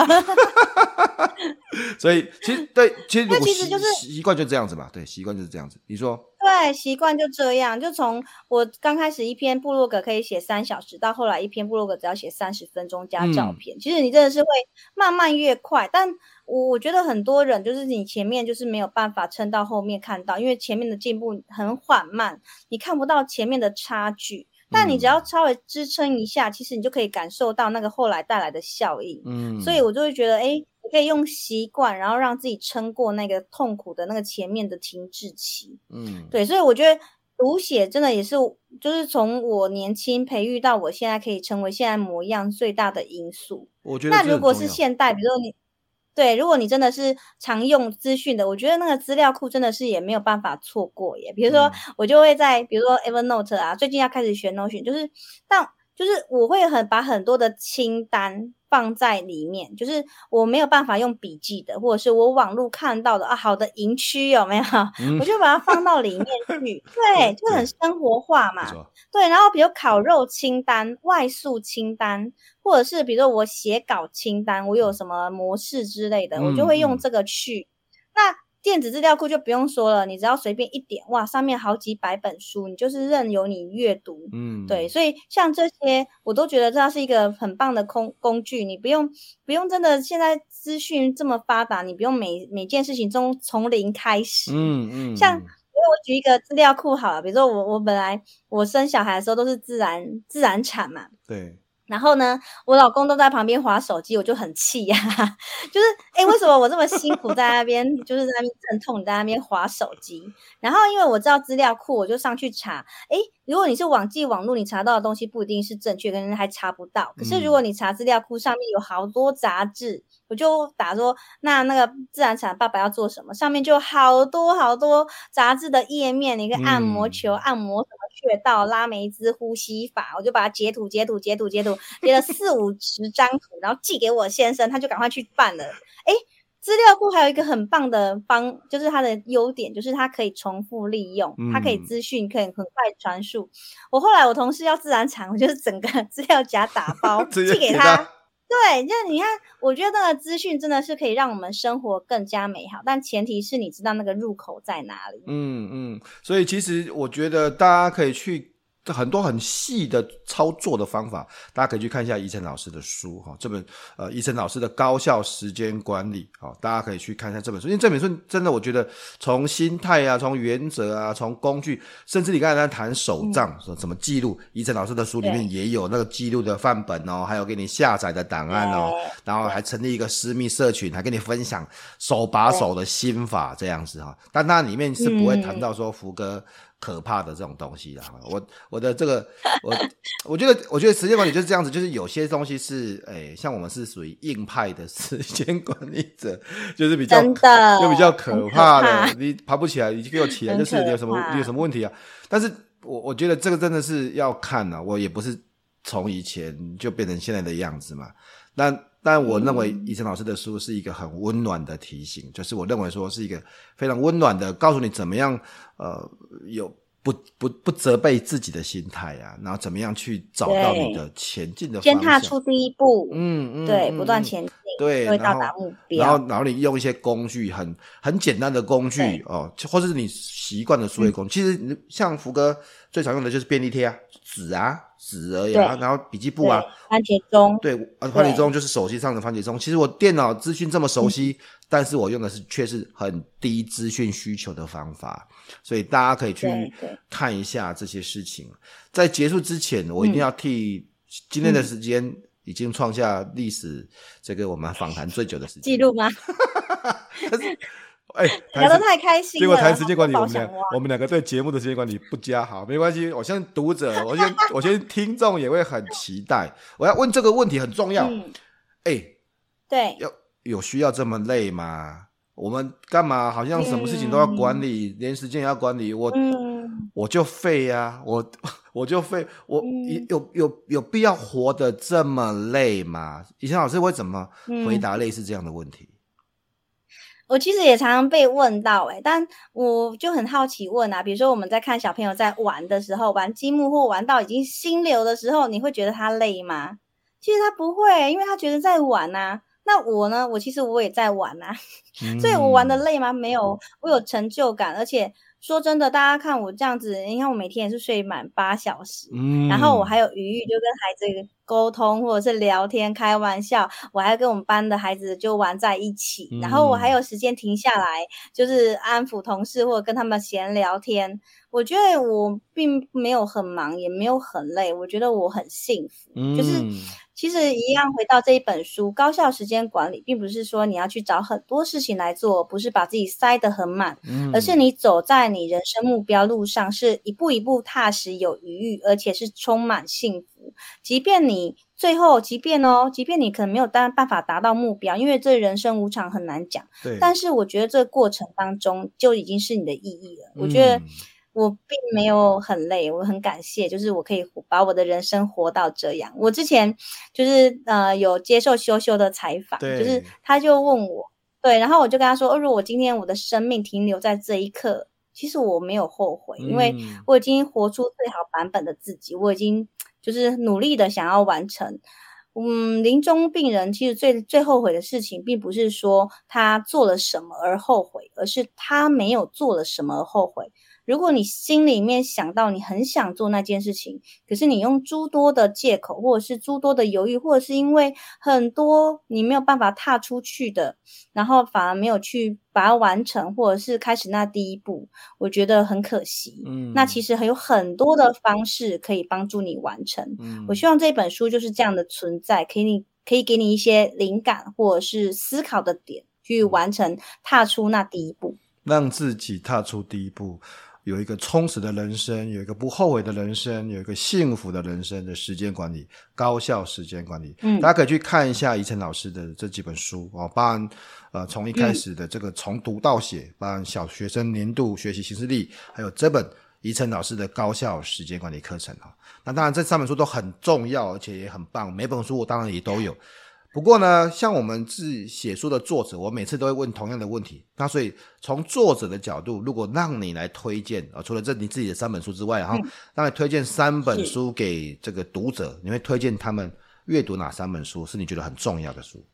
所以其实对，其实其实就是习惯就这样子嘛，对，习惯就是这样子。你说？对，习惯就这样，就从我刚开始一篇部落格可以写三小时，到后来一篇部落格只要写三十分钟加照片，嗯、其实你真的是会慢慢越快。但我我觉得很多人就是你前面就是没有办法撑到后面看到，因为前面的进步很缓慢，你看不到前面的差距。但你只要稍微支撑一下，嗯、其实你就可以感受到那个后来带来的效应。嗯，所以我就会觉得，哎。可以用习惯，然后让自己撑过那个痛苦的那个前面的停滞期。嗯，对，所以我觉得读写真的也是，就是从我年轻培育到我现在可以成为现在模样最大的因素。我觉得那如果是现代，比如说你，对，如果你真的是常用资讯的，我觉得那个资料库真的是也没有办法错过耶。比如说，我就会在，比如说 Evernote 啊，最近要开始学 Notion，就是但就是我会很把很多的清单。放在里面，就是我没有办法用笔记的，或者是我网络看到的啊，好的营区有没有？嗯、我就把它放到里面去，<laughs> 对，就很生活化嘛。对，然后比如烤肉清单、外宿清单，或者是比如说我写稿清单，我有什么模式之类的，嗯、我就会用这个去。嗯、那电子资料库就不用说了，你只要随便一点，哇，上面好几百本书，你就是任由你阅读。嗯，对，所以像这些，我都觉得这是一个很棒的工工具，你不用不用真的现在资讯这么发达，你不用每每件事情中从零开始。嗯嗯，嗯像因为我举一个资料库好了，比如说我我本来我生小孩的时候都是自然自然产嘛。对。然后呢，我老公都在旁边划手机，我就很气呀、<laughs> 就是，哎，为什么我这么辛苦在那边，就是在那边阵痛，在那边划手机？然后因为我知道资料库，我就上去查。哎，如果你是网际网络，你查到的东西不一定是正确，可能还查不到。可是如果你查资料库，上面有好多杂志，嗯、我就打说，那那个自然产爸爸要做什么？上面就好多好多杂志的页面，一个按摩球，嗯、按摩什么？穴道拉梅兹呼吸法，我就把它截图截图截图截图，截了四五十张图，然后寄给我先生，他就赶快去办了。哎，资料库还有一个很棒的方，就是它的优点，就是它可以重复利用，它可以资讯可以很快传输。嗯、我后来我同事要自然产，我就是整个 <laughs> 资料夹打包 <laughs> 寄给他。对，就你看，我觉得那个资讯真的是可以让我们生活更加美好，但前提是你知道那个入口在哪里。嗯嗯，所以其实我觉得大家可以去。很多很细的操作的方法，大家可以去看一下怡辰老师的书哈。这本呃，怡辰老师的高效时间管理，好，大家可以去看一下这本书。因为这本书真的，我觉得从心态啊，从原则啊，从工具，甚至你刚才在谈手账，说怎么记录，怡辰老师的书里面也有那个记录的范本哦，还有给你下载的档案哦，然后还成立一个私密社群，还跟你分享手把手的心法这样子哈。但那里面是不会谈到说福哥。可怕的这种东西啦，我我的这个我 <laughs> 我觉得我觉得时间管理就是这样子，就是有些东西是诶、欸，像我们是属于硬派的时间管理者，<laughs> 就是比较的就比较可怕的，怕你爬不起来，你给我起来，就是你有什么你有什么问题啊？但是我我觉得这个真的是要看啊，我也不是从以前就变成现在的样子嘛，那。但我认为怡辰老师的书是一个很温暖的提醒，嗯、就是我认为说是一个非常温暖的，告诉你怎么样，呃，有不不不责备自己的心态啊，然后怎么样去找到你的前进的方向，先踏出第一步，嗯嗯，对，不断前进。对，会到达目标。然后，然后你用一些工具，很很简单的工具哦，或者是你习惯的数位工具。嗯、其实像福哥最常用的就是便利贴啊，纸啊。纸而已啊，然后笔记簿啊，番茄钟，对，番茄钟就是手机上的番茄钟。其实我电脑资讯这么熟悉，嗯、但是我用的是却是很低资讯需求的方法，所以大家可以去看一下这些事情。在结束之前，我一定要替今天的时间已经创下历史，这个我们访谈最久的时间记录吗？<laughs> 哎，<laughs> 聊得太开心了。结果谈时间管理，我们俩我们两个对节目的时间管理不佳。好，没关系，我相 <laughs> 信读者，我相信我相信听众也会很期待。我要问这个问题很重要。哎、嗯，对，要有需要这么累吗？我们干嘛好像什么事情都要管理，嗯、连时间也要管理？我、嗯、我就废呀、啊，我 <laughs> 我就废，我、嗯、有有有必要活得这么累吗？以前老师会怎么回答类似这样的问题？我其实也常常被问到、欸，诶但我就很好奇问啊，比如说我们在看小朋友在玩的时候，玩积木或玩到已经心流的时候，你会觉得他累吗？其实他不会，因为他觉得在玩啊。那我呢？我其实我也在玩啊，嗯、<laughs> 所以我玩的累吗？没有，我有成就感，而且。说真的，大家看我这样子，你看我每天也是睡满八小时，嗯，然后我还有余裕就跟孩子沟通或者是聊天、开玩笑，我还跟我们班的孩子就玩在一起，嗯，然后我还有时间停下来，就是安抚同事或者跟他们闲聊天。我觉得我并没有很忙，也没有很累，我觉得我很幸福，嗯，就是。其实一样，回到这一本书《高效时间管理》，并不是说你要去找很多事情来做，不是把自己塞得很满，嗯，而是你走在你人生目标路上，是一步一步踏实有余裕，而且是充满幸福。即便你最后，即便哦，即便你可能没有办法达到目标，因为这人生无常，很难讲。对。但是我觉得这个过程当中就已经是你的意义了。嗯，我觉得。我并没有很累，我很感谢，就是我可以把我的人生活到这样。我之前就是呃有接受修修的采访，就是他就问我，对，然后我就跟他说，哦，如果我今天我的生命停留在这一刻，其实我没有后悔，因为我已经活出最好版本的自己，我已经就是努力的想要完成。嗯，临终病人其实最最后悔的事情，并不是说他做了什么而后悔，而是他没有做了什么而后悔。如果你心里面想到你很想做那件事情，可是你用诸多的借口，或者是诸多的犹豫，或者是因为很多你没有办法踏出去的，然后反而没有去把它完成，或者是开始那第一步，我觉得很可惜。嗯，那其实还有很多的方式可以帮助你完成。嗯，我希望这本书就是这样的存在，可以你可以给你一些灵感或者是思考的点，去完成踏出那第一步，让自己踏出第一步。有一个充实的人生，有一个不后悔的人生，有一个幸福的人生的时间管理，高效时间管理。嗯，大家可以去看一下怡辰老师的这几本书哦，包含呃从一开始的这个从读到写，包含小学生年度学习行事历，还有这本怡辰老师的高效时间管理课程啊。那当然这三本书都很重要，而且也很棒，每本书我当然也都有。不过呢，像我们自己写书的作者，我每次都会问同样的问题。那所以从作者的角度，如果让你来推荐啊，除了这你自己的三本书之外，然后让你推荐三本书给这个读者，你会推荐他们阅读哪三本书？是你觉得很重要的书？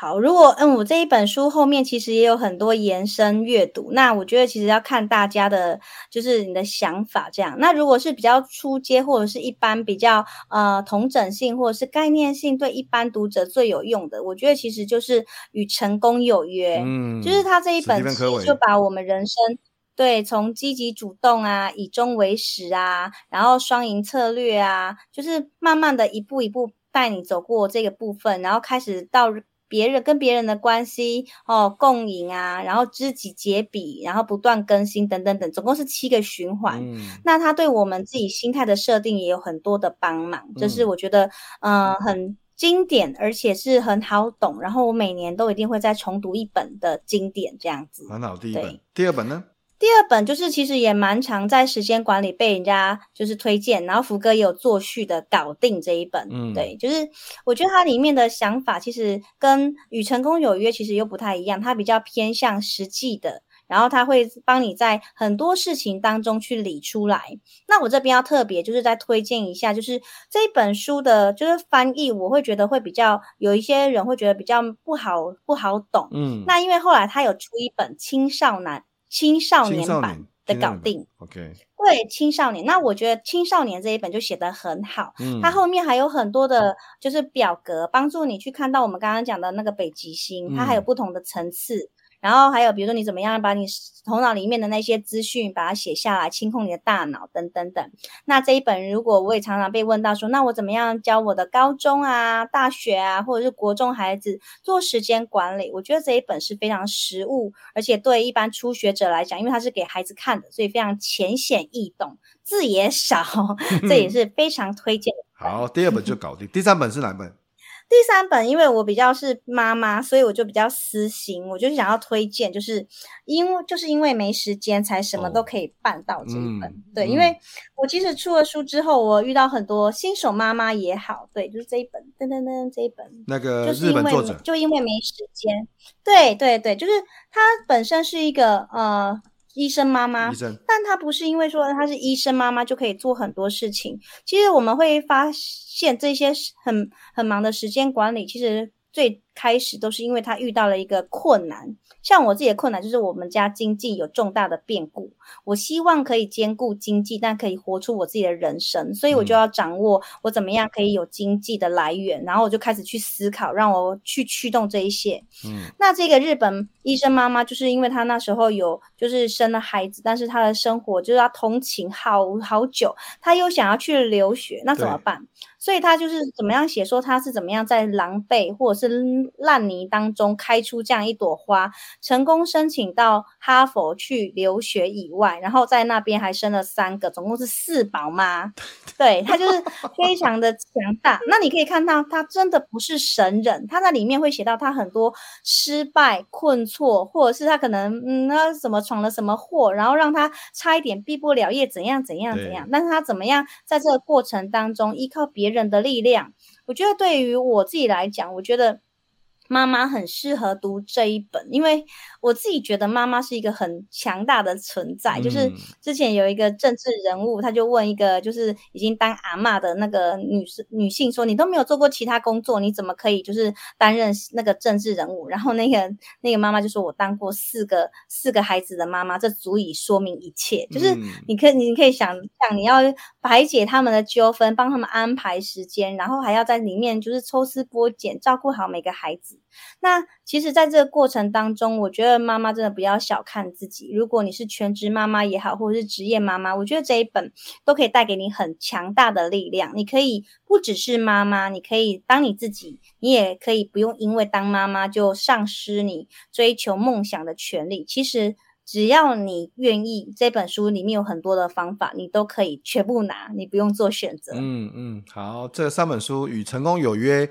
好，如果嗯，我这一本书后面其实也有很多延伸阅读，那我觉得其实要看大家的，就是你的想法这样。那如果是比较初阶或者是一般比较呃同整性或者是概念性，对一般读者最有用的，我觉得其实就是《与成功有约》，嗯，就是他这一本书就把我们人生对从积极主动啊，以终为始啊，然后双赢策略啊，就是慢慢的一步一步带你走过这个部分，然后开始到。别人跟别人的关系哦，共赢啊，然后知己解彼，然后不断更新等等等，总共是七个循环。嗯，那它对我们自己心态的设定也有很多的帮忙，就是我觉得嗯、呃、很经典，而且是很好懂。然后我每年都一定会再重读一本的经典，这样子。很好，第一本，第二本呢？第二本就是其实也蛮常在时间管理被人家就是推荐，然后福哥也有作序的搞定这一本，嗯，对，就是我觉得它里面的想法其实跟与成功有约其实又不太一样，它比较偏向实际的，然后他会帮你在很多事情当中去理出来。那我这边要特别就是再推荐一下，就是这一本书的，就是翻译，我会觉得会比较有一些人会觉得比较不好不好懂。嗯，那因为后来他有出一本青少年青少年版的搞定。OK，对青少年，那我觉得青少年这一本就写得很好。嗯，它后面还有很多的，就是表格帮助你去看到我们刚刚讲的那个北极星，它还有不同的层次。然后还有，比如说你怎么样把你头脑里面的那些资讯把它写下来，清空你的大脑等等等。那这一本，如果我也常常被问到说，那我怎么样教我的高中啊、大学啊，或者是国中孩子做时间管理？我觉得这一本是非常实务，而且对一般初学者来讲，因为它是给孩子看的，所以非常浅显易懂，字也少，<laughs> 这也是非常推荐的。好，第二本就搞定，第三本是哪本？第三本，因为我比较是妈妈，所以我就比较私心，我就想要推荐，就是因为就是因为没时间，才什么都可以办到这一本。哦嗯、对，因为我其实出了书之后，我遇到很多新手妈妈也好，对，就是这一本，噔噔噔，这一本，那个就是因为，就因为没时间，对对对，就是它本身是一个呃。医生妈妈，医生，但她不是因为说她是医生妈妈就可以做很多事情。其实我们会发现这些很很忙的时间管理，其实最开始都是因为他遇到了一个困难。像我自己的困难就是我们家经济有重大的变故，我希望可以兼顾经济，但可以活出我自己的人生，所以我就要掌握我怎么样可以有经济的来源，然后我就开始去思考，让我去驱动这一些。嗯，那这个日本医生妈妈就是因为她那时候有就是生了孩子，但是她的生活就是要通勤好好久，她又想要去留学，那怎么办？所以他就是怎么样写说他是怎么样在狼狈或者是烂泥当中开出这样一朵花。成功申请到哈佛去留学以外，然后在那边还生了三个，总共是四宝妈。对，他就是非常的强大。那你可以看到，他真的不是神人。他在里面会写到他很多失败、困挫，或者是他可能嗯，那什么闯了什么祸，然后让他差一点毕不了业，怎样怎样怎样。但是他怎么样在这个过程当中依靠别人的力量？我觉得对于我自己来讲，我觉得。妈妈很适合读这一本，因为我自己觉得妈妈是一个很强大的存在。嗯、就是之前有一个政治人物，他就问一个就是已经当阿嬷的那个女士女性说：“你都没有做过其他工作，你怎么可以就是担任那个政治人物？”然后那个那个妈妈就说：“我当过四个四个孩子的妈妈，这足以说明一切。”就是你可以你可以想象，你要排解他们的纠纷，帮他们安排时间，然后还要在里面就是抽丝剥茧，照顾好每个孩子。那其实，在这个过程当中，我觉得妈妈真的不要小看自己。如果你是全职妈妈也好，或者是职业妈妈，我觉得这一本都可以带给你很强大的力量。你可以不只是妈妈，你可以当你自己，你也可以不用因为当妈妈就丧失你追求梦想的权利。其实，只要你愿意，这本书里面有很多的方法，你都可以全部拿，你不用做选择。嗯嗯，好，这三本书与成功有约。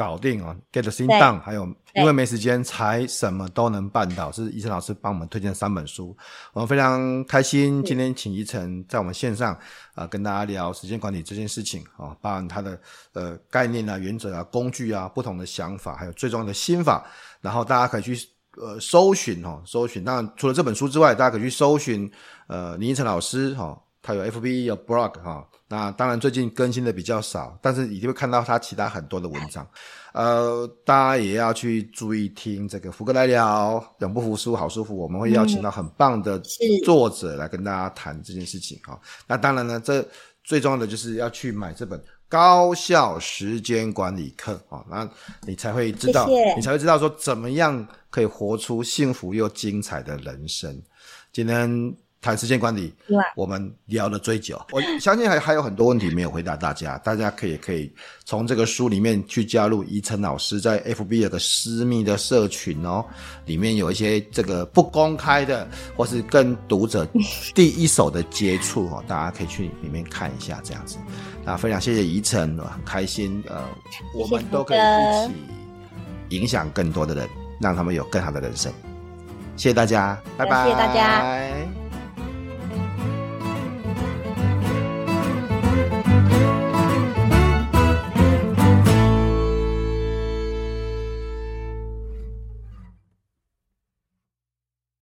搞定啊，Get the thing done，还有因为没时间才什么都能办到，是依晨老师帮我们推荐三本书，我们非常开心今天请依晨在我们线上啊、呃、跟大家聊时间管理这件事情啊，包含他的呃概念啊、原则啊、工具啊、不同的想法，还有最重要的心法，然后大家可以去呃搜寻哈，搜寻。当然除了这本书之外，大家可以去搜寻呃林依晨老师哈，他有 FB 有 blog 哈。那当然，最近更新的比较少，但是一定会看到他其他很多的文章。呃，大家也要去注意听这个福哥来聊，永不服输，好舒服。我们会邀请到很棒的作者来跟大家谈这件事情哈、嗯。那当然呢，这最重要的就是要去买这本高效时间管理课啊，那你才会知道谢谢，你才会知道说怎么样可以活出幸福又精彩的人生。今天。谈时间管理，我们聊了最久。我相信还还有很多问题没有回答大家，大家可以可以从这个书里面去加入怡晨老师在 FB 有个私密的社群哦，里面有一些这个不公开的，或是跟读者第一手的接触哦，<laughs> 大家可以去里面看一下这样子。那非常谢谢怡晨，很开心，呃，我们都可以一起影响更多的人，让他们有更好的人生。谢谢大家，拜拜。谢谢大家。